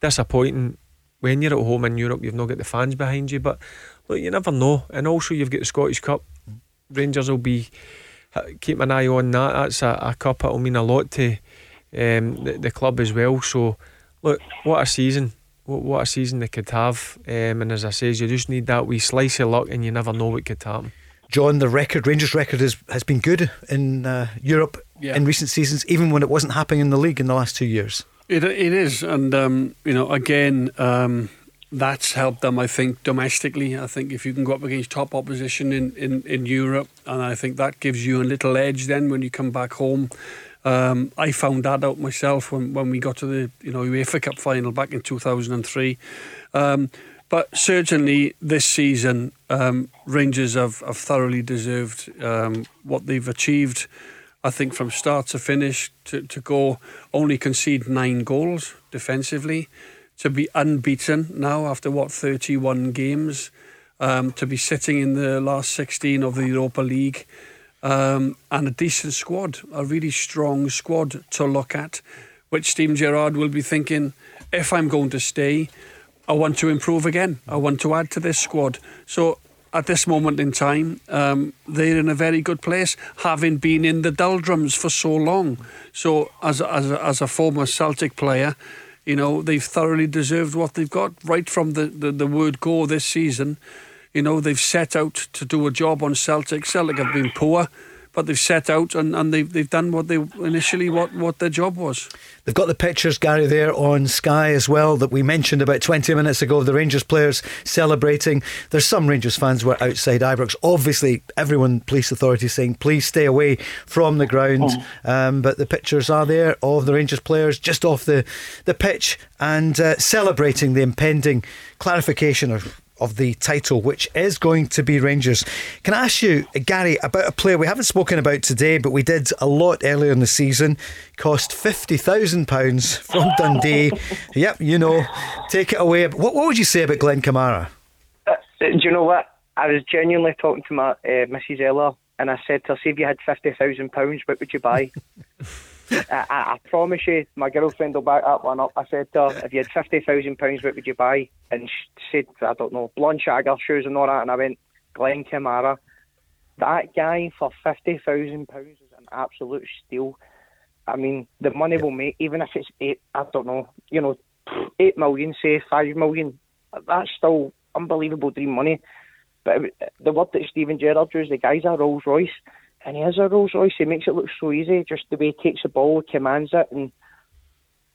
Disappointing when you're at home in Europe, you've not got the fans behind you. But look, you never know. And also, you've got the Scottish Cup. Rangers will be keep an eye on that. That's a, a cup that'll mean a lot to um, the, the club as well. So, look, what a season! what, what a season they could have. Um, and as I says, you just need that wee slice of luck, and you never know what could happen. John, the record Rangers record has has been good in uh, Europe yeah. in recent seasons, even when it wasn't happening in the league in the last two years. It it is, and um, you know, again. Um, that's helped them, I think, domestically. I think if you can go up against top opposition in, in, in Europe, and I think that gives you a little edge then when you come back home. Um, I found that out myself when, when we got to the you know UEFA Cup final back in 2003. Um, but certainly this season, um, Rangers have, have thoroughly deserved um, what they've achieved. I think from start to finish, to, to go only concede nine goals defensively, to be unbeaten now after what 31 games, um, to be sitting in the last 16 of the Europa League um, and a decent squad, a really strong squad to look at, which Steven Gerrard will be thinking, if I'm going to stay, I want to improve again. I want to add to this squad. So at this moment in time, um, they're in a very good place, having been in the doldrums for so long. So as as as a former Celtic player, you know they've thoroughly deserved what they've got right from the, the, the word go this season. You know, they've set out to do a job on Celtic. Celtic have been poor, but they've set out and, and they've, they've done what they initially what, what their job was. They've got the pictures, Gary, there on Sky as well that we mentioned about 20 minutes ago of the Rangers players celebrating. There's some Rangers fans were outside Ibrox. Obviously, everyone, police authorities saying, please stay away from the ground. Oh. Um, but the pictures are there of the Rangers players just off the, the pitch and uh, celebrating the impending clarification or of the title, which is going to be Rangers. Can I ask you, Gary, about a player we haven't spoken about today, but we did a lot earlier in the season? Cost £50,000 from [laughs] Dundee. yep, you know, take it away. What, what would you say about Glenn Kamara? Uh, do you know what? I was genuinely talking to my uh, Mrs. Ella, and I said to her, see if you had £50,000, what would you buy? [laughs] I, I, promise you, my girlfriend will back that one up. I said to her, if you had fifty thousand pounds, what would you buy? And she said, I don't know, blonde shagger shoes and all that. And I went, Glenn Kamara. That guy for fifty thousand pounds is an absolute steal. I mean, the money yeah. will make, even if it's eight, I don't know, you know, eight million, say five million. That's still unbelievable dream money. But the word that Steven Gerrard used, the guy's a Rolls Royce and he has a Rolls Royce. He makes it look so easy, just the way he takes the ball, commands it, and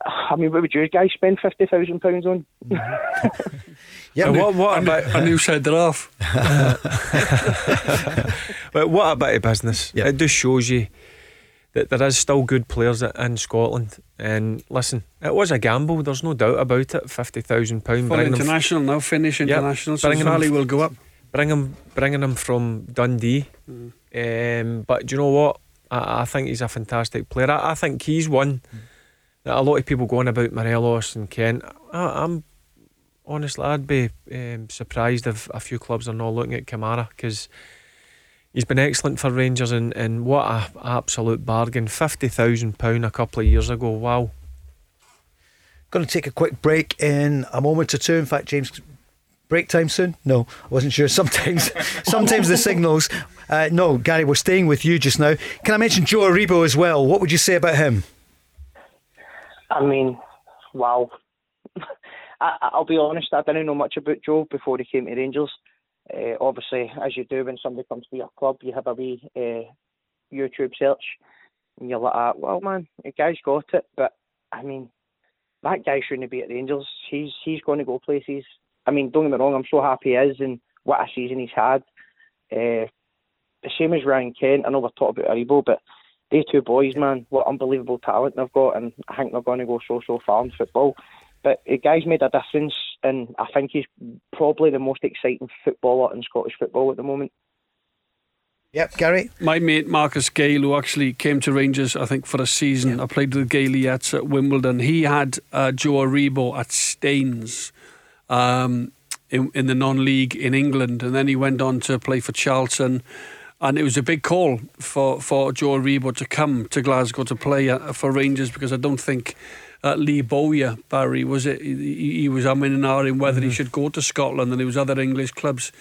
I mean, what would you guys spend fifty thousand pounds on? [laughs] yeah, what, what about a new centre off? [laughs] [laughs] but what about a business? Yeah. It just shows you that there is still good players in Scotland. And listen, it was a gamble. There's no doubt about it. Fifty thousand pound. For international now. Finish international. Yep, so Sally will go up. Bring him, bringing him from Dundee. Mm. Um, but do you know what? I, I think he's a fantastic player. I, I think he's one that a lot of people going about Morelos and Kent. I, am honestly, I'd be um, surprised if a few clubs are not looking at Kamara because he's been excellent for Rangers and, and what a absolute bargain. £50,000 a couple of years ago. Wow. Going to take a quick break in a moment or two. In fact, James, break time soon? No, I wasn't sure. [laughs] Sometimes, sometimes the signals. Uh, no, Gary, we're staying with you just now. Can I mention Joe Aribo as well? What would you say about him? I mean, wow. [laughs] I, will be honest, I didn't know much about Joe before he came to Rangers. Uh, obviously, as you do when somebody comes to your club, you have a wee uh, YouTube search, and you're like, ah, well, man, the guy's got it. But I mean, that guy shouldn't be at Rangers. He's he's going to go places. I mean, don't get me wrong, I'm so happy he is and what a season he's had. Uh, the same as Ryan Kent. I know we're talking about Aribo, but these two boys, man, what unbelievable talent they've got, and I think they're going to go so so far in football. But the guy's made a difference, and I think he's probably the most exciting footballer in Scottish football at the moment. Yep, Gary. My mate Marcus Gayle, who actually came to Rangers, I think, for a season. I played with Gaeliettes at Wimbledon. He had uh, Joe Aribo at Staines um, in, in the non-league in England, and then he went on to play for Charlton. And it was a big call for, for Joe Aribo to come to Glasgow to play uh, for Rangers because I don't think uh, Lee Bowyer, Barry, was it? He, he was umming and ahhing whether mm-hmm. he should go to Scotland, and there was other English clubs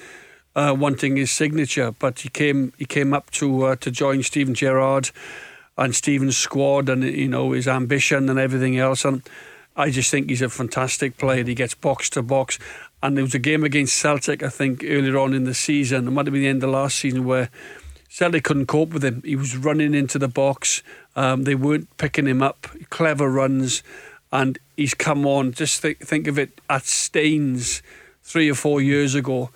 uh, wanting his signature, but he came he came up to uh, to join Steven Gerrard and Steven's squad, and you know his ambition and everything else. And I just think he's a fantastic player. He gets box to box. And there was a game against Celtic, I think, earlier on in the season. It might have been the end of last season where Celtic couldn't cope with him. He was running into the box. Um, they weren't picking him up. Clever runs, and he's come on. Just think, think of it at Staines three or four years ago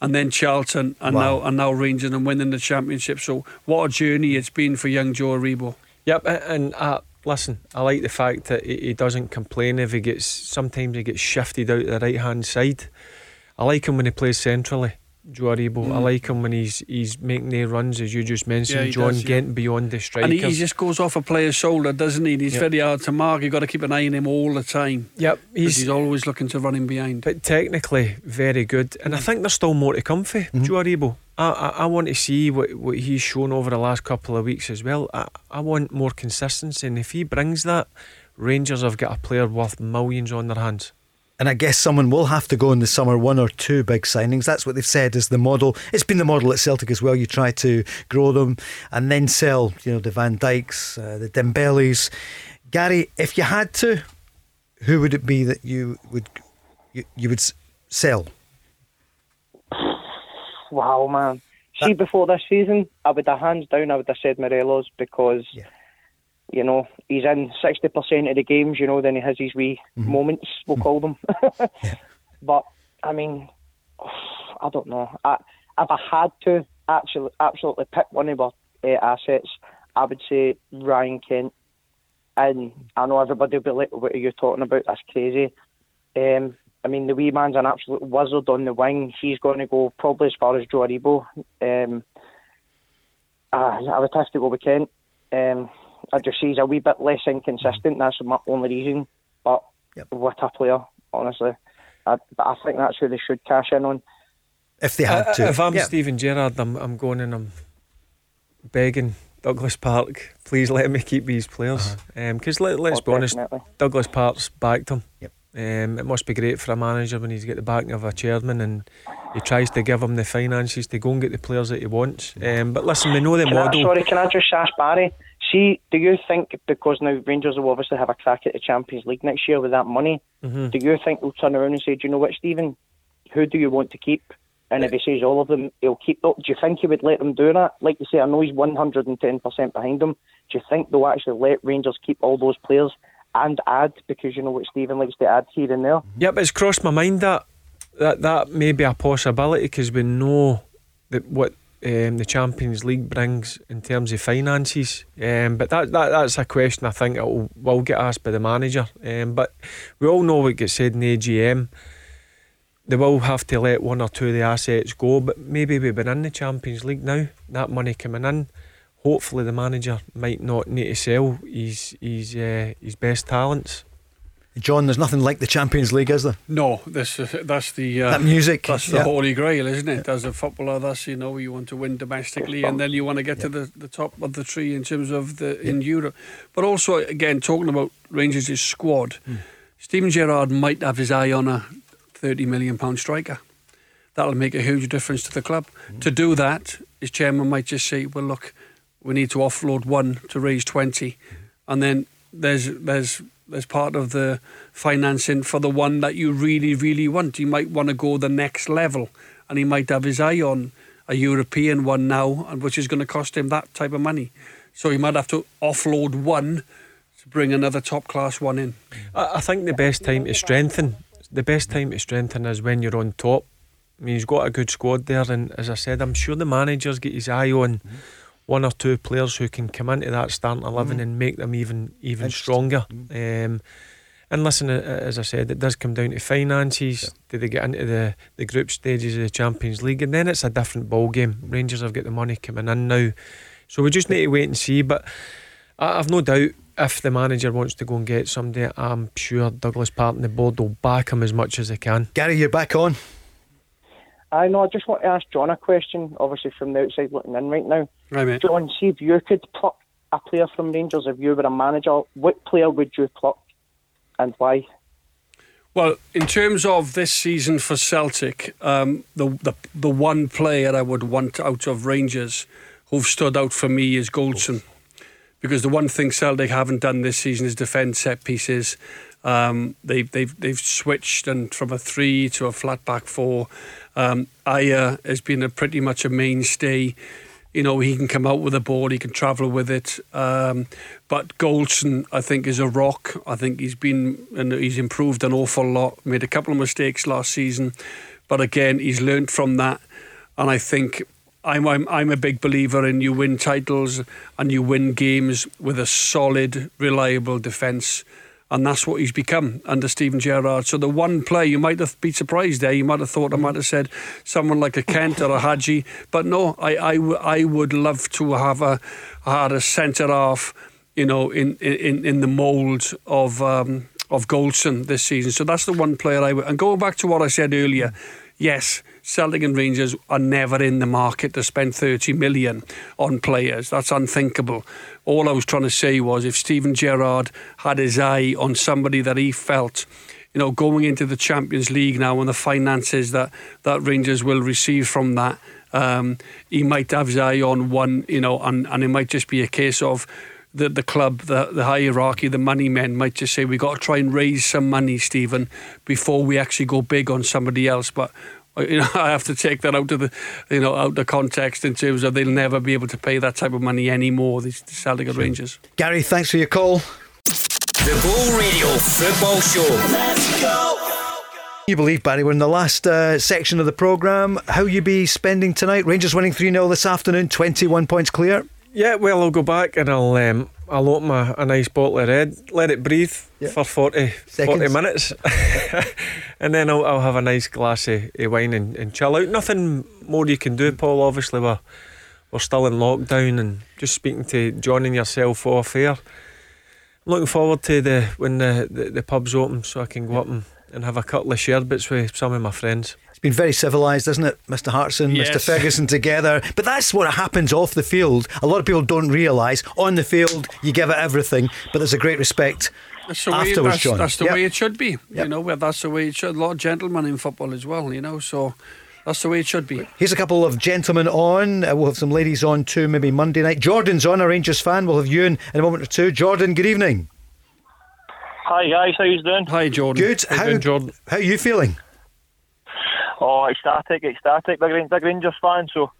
and then Charlton, and wow. now and now Rangers, and winning the championship. So what a journey it's been for young Joe Aribo. Yep, and uh, listen, I like the fact that he doesn't complain if he gets. Sometimes he gets shifted out the right hand side. I like him when he plays centrally. Joe Aribo. Mm. I like him when he's he's making the runs as you just mentioned, yeah, John, does, yeah. getting beyond the strikers. And he, he, just goes off a player's shoulder, doesn't he? He's yep. very hard to mark. You've got to keep an eye on him all the time. Yep, he's, he's always looking to run him behind. But technically, very good. And mm. I think there's still more to come for mm. Joe Aribo. I, I, want to see what, what he's shown over the last couple of weeks as well. I, I want more consistency, and if he brings that, Rangers have got a player worth millions on their hands. And I guess someone will have to go in the summer, one or two big signings. That's what they've said is the model. It's been the model at Celtic as well. You try to grow them and then sell, you know, the Van Dijks, uh, the Dembélés. Gary, if you had to, who would it be that you would you, you would sell? Wow, man. See, before this season, I would have hands down, I would have said Morelos because yeah you know, he's in 60% of the games, you know, then he has his wee mm-hmm. moments, we'll call them. [laughs] yeah. But, I mean, [sighs] I don't know. I, if I had to actually absolutely pick one of our uh, assets, I would say Ryan Kent. And I know everybody will be like, what are you talking about? That's crazy. Um, I mean, the wee man's an absolute wizard on the wing. He's going to go probably as far as Joe Aribo. Um, uh, I would have to go with Kent. Um, I just see he's a wee bit less inconsistent. That's my only reason. But yep. what a player, honestly. I, but I think that's who they should cash in on. If they had uh, to. If I'm yep. Steven Gerrard, I'm, I'm going and I'm begging Douglas Park, please let me keep these players. Because uh-huh. um, let, us oh, be honest, Douglas Park's backed him. Yep. Um, it must be great for a manager when he's got the backing of a chairman and he tries to give him the finances to go and get the players that he wants. Um, but listen, we know the can model. I, sorry, can I just ask Barry? See, do you think because now Rangers will obviously have a crack at the Champions League next year with that money? Mm-hmm. Do you think they'll turn around and say, "Do you know what, Steven? Who do you want to keep?" And if he says all of them, he'll keep them. Do you think he would let them do that? Like you say, I know he's 110% behind them. Do you think they'll actually let Rangers keep all those players and add? Because you know what Steven likes to add here and there. Yep, it's crossed my mind that that, that may be a possibility because we know that what um, the Champions League brings in terms of finances. Um, but that, that that's a question I think will, will get asked by the manager. Um, but we all know what gets said in the AGM. They will have to let one or two of the assets go, but maybe we've been in the Champions League now. That money coming in, hopefully the manager might not need to sell his his uh, his best talents. John, there's nothing like the Champions League, is there? No, this uh, that's the uh, that music. That's the yeah. holy grail, isn't it? As a footballer, that's you know you want to win domestically, and then you want to get yeah. to the, the top of the tree in terms of the yeah. in Europe. But also, again, talking about Rangers' squad, mm. Steven Gerrard might have his eye on a thirty million pound striker. That'll make a huge difference to the club. Mm. To do that, his chairman might just say, "Well, look, we need to offload one to raise 20 mm. and then there's there's as part of the financing for the one that you really, really want. You might want to go the next level, and he might have his eye on a European one now, and which is going to cost him that type of money. So he might have to offload one to bring another top class one in. I, think the best time to strengthen, the best time to strengthen is when you're on top. I mean, he's got a good squad there, and as I said, I'm sure the manager's got his eye on. Mm-hmm one or two players who can come into that starting 11 mm. and make them even even stronger. Mm. Um, and listen, as I said, it does come down to finances. Yeah. Do they get into the, the group stages of the Champions League? And then it's a different ball game. Rangers have got the money coming in now. So we just need to wait and see. But I've no doubt if the manager wants to go and get somebody, I'm sure Douglas Park and the board will back him as much as they can. Gary, you're back on. I know. I just want to ask John a question. Obviously, from the outside looking in right now. Right, mate. John, see if you could pluck a player from Rangers, if you were a manager, what player would you pluck, and why? Well, in terms of this season for Celtic, um, the, the the one player I would want out of Rangers who've stood out for me is Goldson. Because the one thing Celtic haven't done this season is defend set pieces. Um, they've they've they've switched and from a three to a flat back four. Um, Ajer has been a pretty much a mainstay. You know, he can come out with a ball, he can travel with it. Um, but Goldson, I think, is a rock. I think he's been and he's improved an awful lot. Made a couple of mistakes last season, but again, he's learned from that. And I think I'm, I'm I'm a big believer in you win titles and you win games with a solid, reliable defence and that's what he's become under Steven Gerrard. So the one player you might have been surprised there, you might have thought I might have said someone like a Kent or a Hagi, but no, I I, I would love to have a had a centre half, you know, in in in the mould of. Um, of Goldson this season, so that's the one player I would. And going back to what I said earlier, yes, Celtic and Rangers are never in the market to spend 30 million on players. That's unthinkable. All I was trying to say was if Steven Gerrard had his eye on somebody that he felt you know, going into the Champions League now and the finances that, that Rangers will receive from that, um, he might have his eye on one, you know, and, and it might just be a case of the, the club, the, the hierarchy, the money men might just say, we've got to try and raise some money, Steven, before we actually go big on somebody else. But [laughs] you know, I have to take that out of the, you know, out of context in terms of they'll never be able to pay that type of money anymore. These Celtic sure. Rangers. Gary, thanks for your call. The Go Radio Football Show. Let's go. You believe, Barry, we're in the last uh, section of the programme. How you be spending tonight? Rangers winning 3 0 this afternoon, 21 points clear. Yeah, well, I'll go back and I'll um, I'll open a, a nice bottle of red, let it breathe yeah. for 40, 40 minutes, [laughs] and then I'll, I'll, have a nice glass of, of wine and, and, chill out. Nothing more you can do, Paul. Obviously, we're, we're still in lockdown and just speaking to John and yourself off air. Looking forward to the when the, the, the pubs open so I can go up and, and have a couple of sherbets with some of my friends. It's been very civilised, isn't it, Mr. Hartson, yes. Mr. Ferguson together? But that's what happens off the field. A lot of people don't realise. On the field, you give it everything, but there's a great respect that's the way, that's, John. That's the yep. way it should be. Yep. You know, where that's the way it should. A lot of gentlemen in football as well. You know, so. That's the way it should be. Here's a couple of gentlemen on. Uh, we'll have some ladies on too, maybe Monday night. Jordan's on, a Rangers fan. We'll have you in, in a moment or two. Jordan, good evening. Hi guys, how you doing? Hi Jordan. Good. How, how, doing, Jordan? how are you feeling? Oh, ecstatic, ecstatic, big, big Rangers fan. So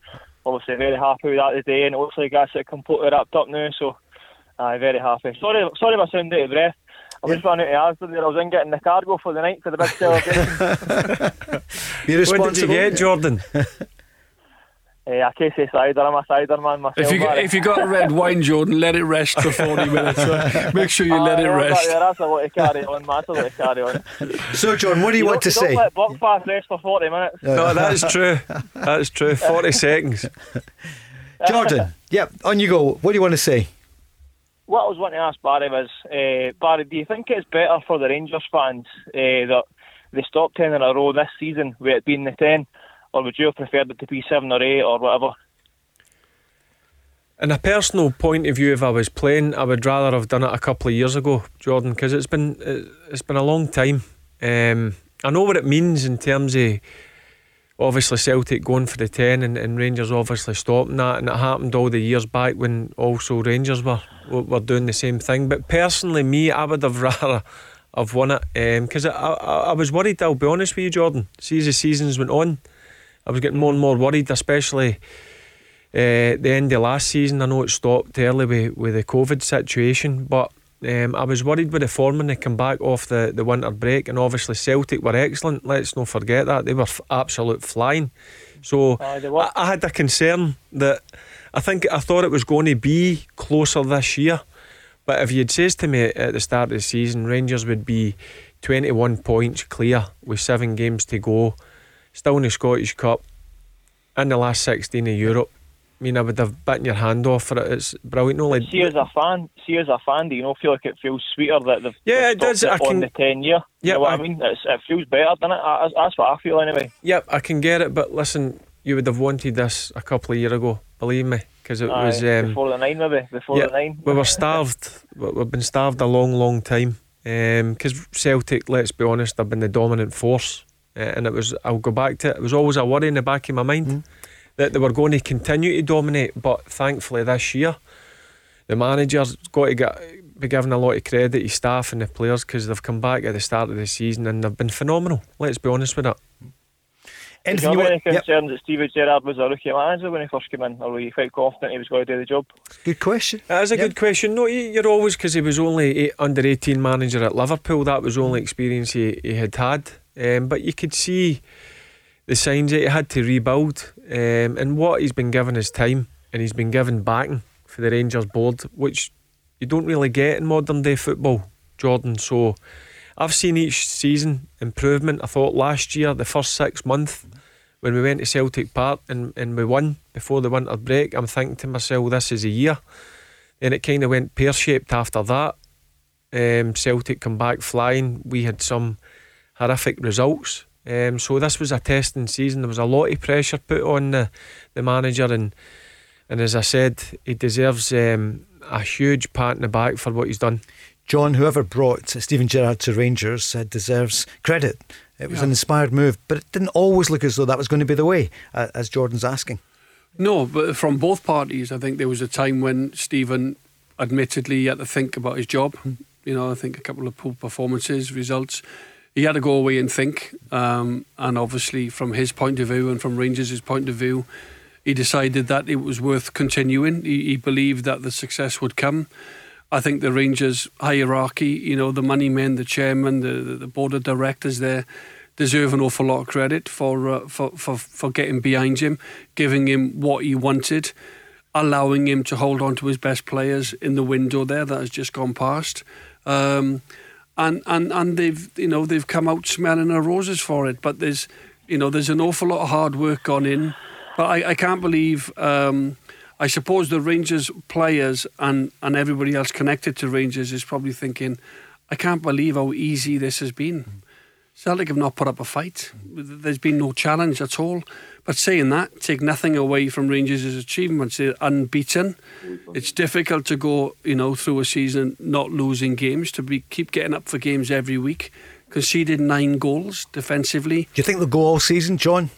obviously very happy with that today, and it looks like that's completely wrapped up now. So I'm uh, very happy. Sorry, sorry if I sound out of breath. I just ran out of Asda there. I was in getting the cargo for the night for the big [laughs] celebration. you responsible? What did you get, Jordan? Uh, I can't say cider. I'm a cider man myself. If you, if you got red wine, Jordan, let it rest for 40 [laughs] minutes. Right? Make sure you uh, let it rest. Yeah, that's a lot to carry on, man. That's a lot to carry on. [laughs] So, John, what do you, you want to you say? Don't let Buckfast rest for 40 minutes. No, that is true. That is true. 40 seconds. Jordan, yep, on you go. What do you want to say? What I was wanting to ask Barry was, uh, Barry, do you think it's better for the Rangers fans uh, that they stop 10 in a row this season with it being the 10, or would you have preferred it to be 7 or 8 or whatever? In a personal point of view, if I was playing, I would rather have done it a couple of years ago, Jordan, because it's been it's been a long time. Um, I know what it means in terms of obviously Celtic going for the 10 and, and, Rangers obviously stopping that and it happened all the years back when also Rangers were were doing the same thing. But personally me I would have [laughs] rather have won it because um, I, I, I, was worried I'll be honest with you Jordan. See as the seasons went on I was getting more and more worried especially uh, the end of last season. I know it stopped early with, with the COVID situation but um, I was worried with the form when they come back off the, the winter break, and obviously Celtic were excellent. Let's not forget that they were f- absolute flying. So I, I, had a concern that I think I thought it was going to be closer this year. But if you'd says to me at the start of the season, Rangers would be 21 points clear with seven games to go, still in the Scottish Cup, in the last 16 of Europe, I mean, I would have bitten your hand off for it. It's brilliant. No, like, see as a fan, see as a fan, do you know feel like it feels sweeter that they've yeah, it does. It I can, on the ten year. Yeah, you know what I, I mean. It's, it feels better, doesn't it? That's what I feel anyway. Yep, I can get it, but listen, you would have wanted this a couple of years ago. Believe me, because it Aye, was um, before the nine, maybe before yeah, the nine. we were starved. We've been starved a long, long time. Because um, Celtic, let's be honest, have been the dominant force, uh, and it was. I'll go back to it. It was always a worry in the back of my mind. Mm that they were going to continue to dominate. But thankfully, this year, the manager's got to get, be given a lot of credit to staff and the players because they've come back at the start of the season and they've been phenomenal. Let's be honest with it. Anything you have any concerns yep. that Steven Gerrard was a rookie manager when he first came in, or were you quite confident he was going to do the job? Good question. That is a yep. good question. No, you're always because he was only eight, under 18 manager at Liverpool. That was the only experience he, he had had. Um, but you could see the signs that he had to rebuild. Um, and what he's been given his time and he's been given backing for the Rangers board, which you don't really get in modern day football, Jordan. So I've seen each season improvement. I thought last year, the first six months, when we went to Celtic Park and, and we won before the winter break, I'm thinking to myself, this is a year. And it kind of went pear shaped after that. Um, Celtic come back flying. We had some horrific results. Um, so this was a testing season. There was a lot of pressure put on the, the manager, and and as I said, he deserves um, a huge pat in the back for what he's done. John, whoever brought Steven Gerrard to Rangers uh, deserves credit. It was yeah. an inspired move, but it didn't always look as though that was going to be the way, uh, as Jordan's asking. No, but from both parties, I think there was a time when Steven admittedly had to think about his job. You know, I think a couple of poor performances, results he had to go away and think. Um, and obviously, from his point of view and from Rangers' point of view, he decided that it was worth continuing. He, he, believed that the success would come. I think the Rangers hierarchy, you know, the money men, the chairman, the, the board of directors there, deserve an awful lot of credit for, uh, for, for, for getting behind him, giving him what he wanted, allowing him to hold on to his best players in the window there that has just gone past. Um, and and and they've you know they've come out smelling of roses for it. But there's you know there's an awful lot of hard work gone in. But I, I can't believe. Um, I suppose the Rangers players and and everybody else connected to Rangers is probably thinking, I can't believe how easy this has been. Celtic have not put up a fight. There's been no challenge at all. But saying that, take nothing away from Rangers' achievements. They're unbeaten. It's difficult to go, you know, through a season not losing games, to be keep getting up for games every week. Conceded nine goals defensively. Do you think they'll go all season, John?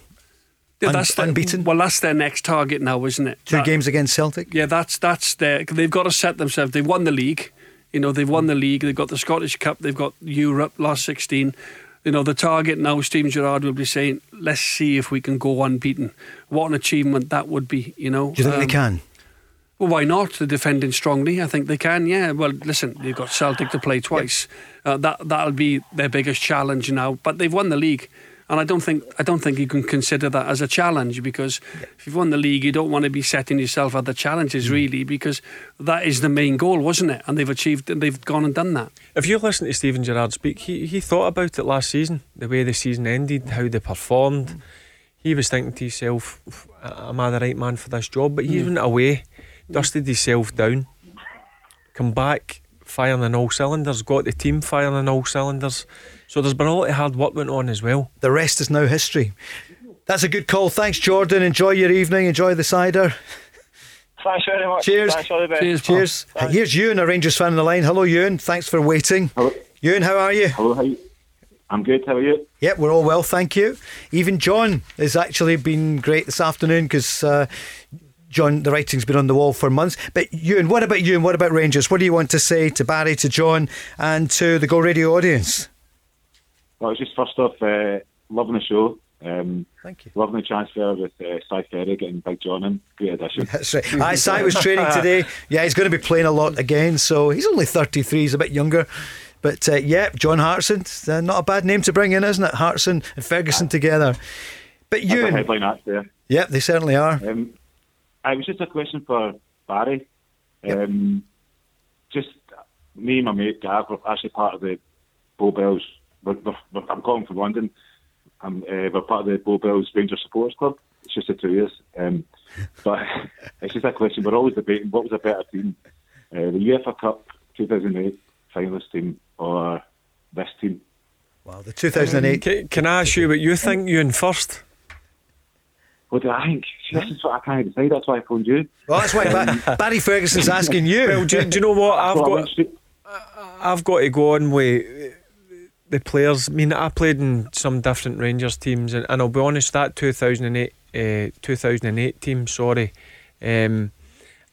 Yeah, that's Un- unbeaten. well, that's their next target now, isn't it? Two that, games against Celtic. Yeah, that's that's their. They've got to set themselves. They've won the league. You know, they've won the league. They've got the Scottish Cup. They've got Europe last sixteen you know, the target now, Steven Gerrard will be saying, let's see if we can go unbeaten. What an achievement that would be, you know. Do you think um, they can? Well, why not? They're defending strongly. I think they can. Yeah. Well, listen, they've got Celtic to play twice. Yep. Uh, that that'll be their biggest challenge now. But they've won the league. And I don't think I don't think you can consider that as a challenge because if you've won the league, you don't want to be setting yourself other challenges mm. really because that is the main goal, wasn't it? And they've achieved and they've gone and done that. If you listen to Steven Gerrard speak, he he thought about it last season, the way the season ended, how they performed. Mm. he was thinking to himself, "Am I the right man for this job?" But he mm. went away, dusted himself down, come back firing on all cylinders, got the team firing on all cylinders. So there's been a lot of hard work went on as well. The rest is now history. That's a good call. Thanks, Jordan. Enjoy your evening. Enjoy the cider. Thanks very much. Cheers. Thanks, all the best. Cheers. Cheers. Thanks. Here's Ewan, a Rangers fan on the line. Hello, Ewan. Thanks for waiting. Hello. Ewan, how are you? Hello, how you? I'm good. How are you? Yep, we're all well, thank you. Even John has actually been great this afternoon because uh, John, the writing's been on the wall for months. But Ewan, what about you and what about Rangers? What do you want to say to Barry, to John, and to the Go Radio audience? Well, it's just first off, uh, loving the show. Um, Thank you. Loving the transfer with uh, Si Ferry getting Big John in. Great addition. [laughs] That's right. Aye, Si was training today. [laughs] Yeah, he's going to be playing a lot again. So he's only 33, he's a bit younger. But uh, yeah, John Hartson, uh, not a bad name to bring in, isn't it? Hartson and Ferguson together. But you. headline act there. Yep, they certainly are. Um, it was just a question for Barry. Um, just me and my mate Gav were actually part of the Bow Bells. We're, we're, I'm calling from London. I'm, uh, we're part of the Bow Bells Rangers Supporters Club. It's just the two years. Um, [laughs] but it's just a question. We're always debating what was a better team, uh, the UEFA Cup 2008 finalist team or this team. Wow, the 2008. Um, can, can I ask you what you think, Ewan, first? What do I think? This is what I can't decide. That's why I phoned you. Well, that's why Barry Ferguson's [laughs] asking you. Well, do, do you know what? I've got, I've got to go on with the players. I mean, I played in some different Rangers teams, and, and I'll be honest, that 2008, uh, 2008 team, sorry, um,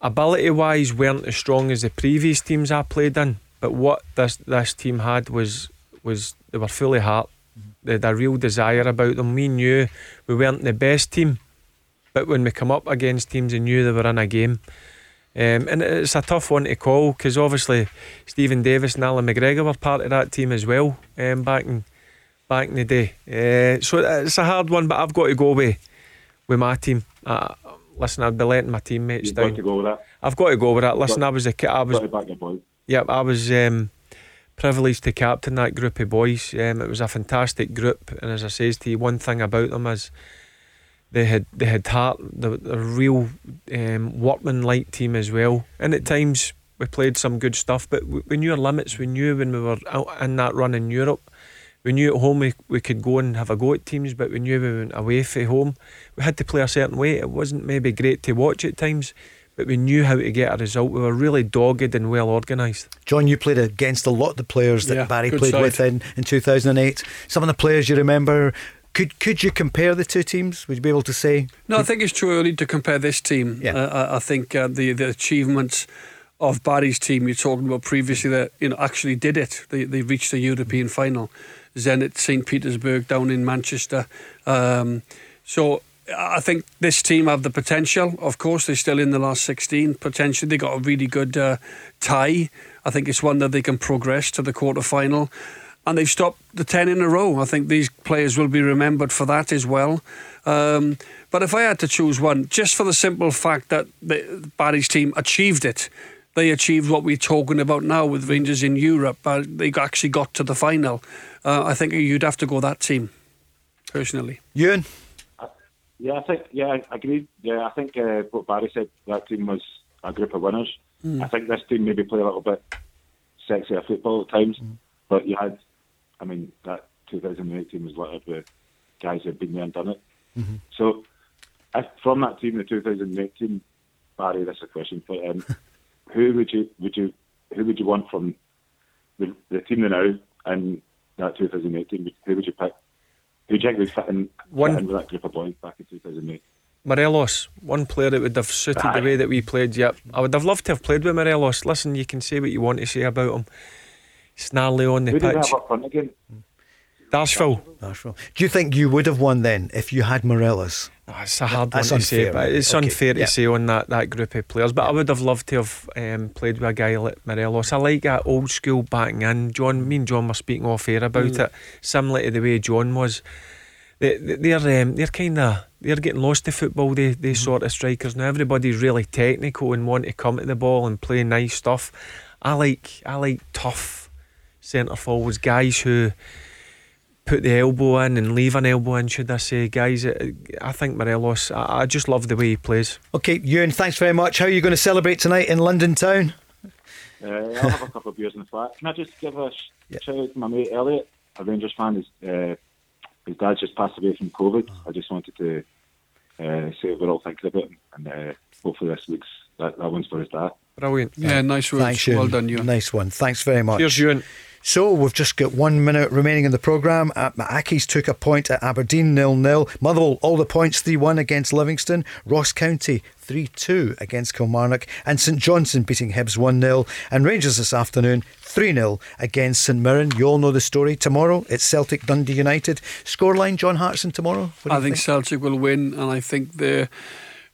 ability wise, weren't as strong as the previous teams I played in. But what this this team had was was they were fully heart. They had a real desire about them. We knew we weren't the best team, but when we come up against teams and knew they were in a game, um, and it's a tough one to call because obviously Steven Davis and Allan McGregor were part of that team as well um, back in back in the day. Uh, so it's a hard one, but I've got to go with with my team. Uh, listen, I'd be letting my teammates You've down. Got to go with that. I've got to go with that. Listen, I was a kid. I was. Yeah, I was um, privileged to captain that group of boys. Um, it was a fantastic group, and as I says to you, one thing about them is they had they had heart, the, the real um, workman-like team as well. And at times we played some good stuff, but we, we knew our limits. We knew when we were out in that run in Europe. We knew at home we, we could go and have a go at teams, but we knew we went away from home. We had to play a certain way. It wasn't maybe great to watch at times, but we knew how to get a result. We were really dogged and well organised. John, you played against a lot of the players that yeah, Barry played side. with in, in 2008. Some of the players you remember could could you compare the two teams? Would you be able to say? No, I think it's too early to compare this team. Yeah. Uh, I, think uh, the the achievements of Barry's team you're talking about previously that you know actually did it. They they reached the European final. Zenit St Petersburg down in Manchester. Um, so I think this team have the potential. Of course, they're still in the last 16. Potentially, they got a really good uh, tie. I think it's one that they can progress to the quarter final and they've stopped the 10 in a row. I think these players will be remembered for that as well. Um, but if I had to choose one, just for the simple fact that the, Barry's team achieved it, they achieved what we're talking about now with Rangers in Europe. Uh, they actually got to the final. Uh, I think you'd have to go that team, personally. Ewan? Uh, yeah, I think, yeah, I agree. Yeah, I think uh, what Barry said, that team was a group of winners. Mm. I think this team maybe play a little bit sexier football at times, mm. but you had I mean, that 2018 was littered with guys who'd been there and done it. Mm-hmm. So, if, from that team, the 2018, Barry, that's a question for um, [laughs] who would you would you who would you want from the, the team now and that 2018? Who would you pick? Who do you think would fit in, one, fit in with that group of boys back in 2008? Morelos, one player that would have suited Aye. the way that we played. Yep, I would have loved to have played with Morelos. Listen, you can say what you want to say about him snarly on the Who pitch. Who front again? Darshville. Darshville. Do you think you would have won then if you had Morelos? Oh, it's a hard That's one to unfair, say, but it's okay. unfair to yeah. say on that, that group of players. But yeah. I would have loved to have um, played with a guy like Morelos. I like that old school backing in. John, me and John were speaking off air about mm. it, similar to the way John was. They, they're um, they're kind of they're getting lost to football. They they mm. sort of strikers now. Everybody's really technical and want to come to the ball and play nice stuff. I like I like tough centre forwards, guys who put the elbow in and leave an elbow in, should I say, guys? I think Morelos, I, I just love the way he plays. Okay, Ewan, thanks very much. How are you going to celebrate tonight in London town? Uh, I'll have a couple of beers in the flat. Can I just give a yeah. shout out to my mate Elliot, a Rangers fan? His, uh, his dad just passed away from COVID. I just wanted to uh, say we're all thinking about him, and uh, hopefully this week's that, that one's for his dad. Brilliant. Yeah, nice one. Thanks, Well done, you. Nice one. Thanks very much. Cheers, Ewan. So we've just got one minute remaining in the programme. Uh, Accies took a point at Aberdeen nil nil. Motherwell all the points 3 1 against Livingston. Ross County 3 2 against Kilmarnock. And St Johnstone beating Hibs 1 0. And Rangers this afternoon 3 0 against St Mirren. You all know the story. Tomorrow it's Celtic Dundee United. Scoreline John Hartson tomorrow? I think, think Celtic will win and I think the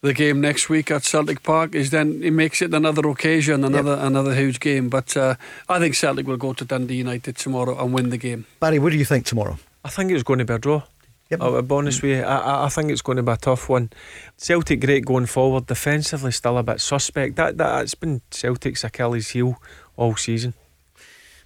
the game next week at Celtic Park is then it makes it another occasion, another yep. another huge game. But uh, I think Celtic will go to Dundee United tomorrow and win the game. Barry, what do you think tomorrow? I think it's going to be a draw. Yep. I'll be honest with you, I, I think it's going to be a tough one. Celtic great going forward, defensively still a bit suspect. That that's been Celtic's Achilles heel all season.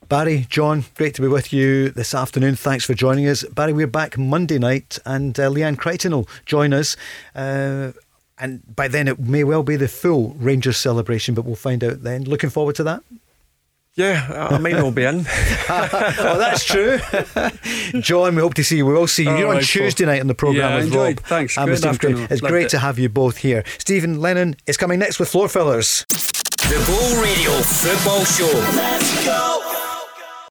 Barry, John, great to be with you this afternoon. Thanks for joining us. Barry, we're back Monday night, and uh, Leanne Crichton will join us. Uh, and by then it may well be the full Rangers celebration, but we'll find out then. Looking forward to that. Yeah, I might not be in. [laughs] oh, that's true. John, we hope to see you. We will see you. You're on Tuesday night on the programme yeah, with enjoyed. Rob. Thanks. And Stephen Green. It's Loved great it. to have you both here. Stephen Lennon is coming next with Floor Fillers. The Ball Radio Football Show. Let's go.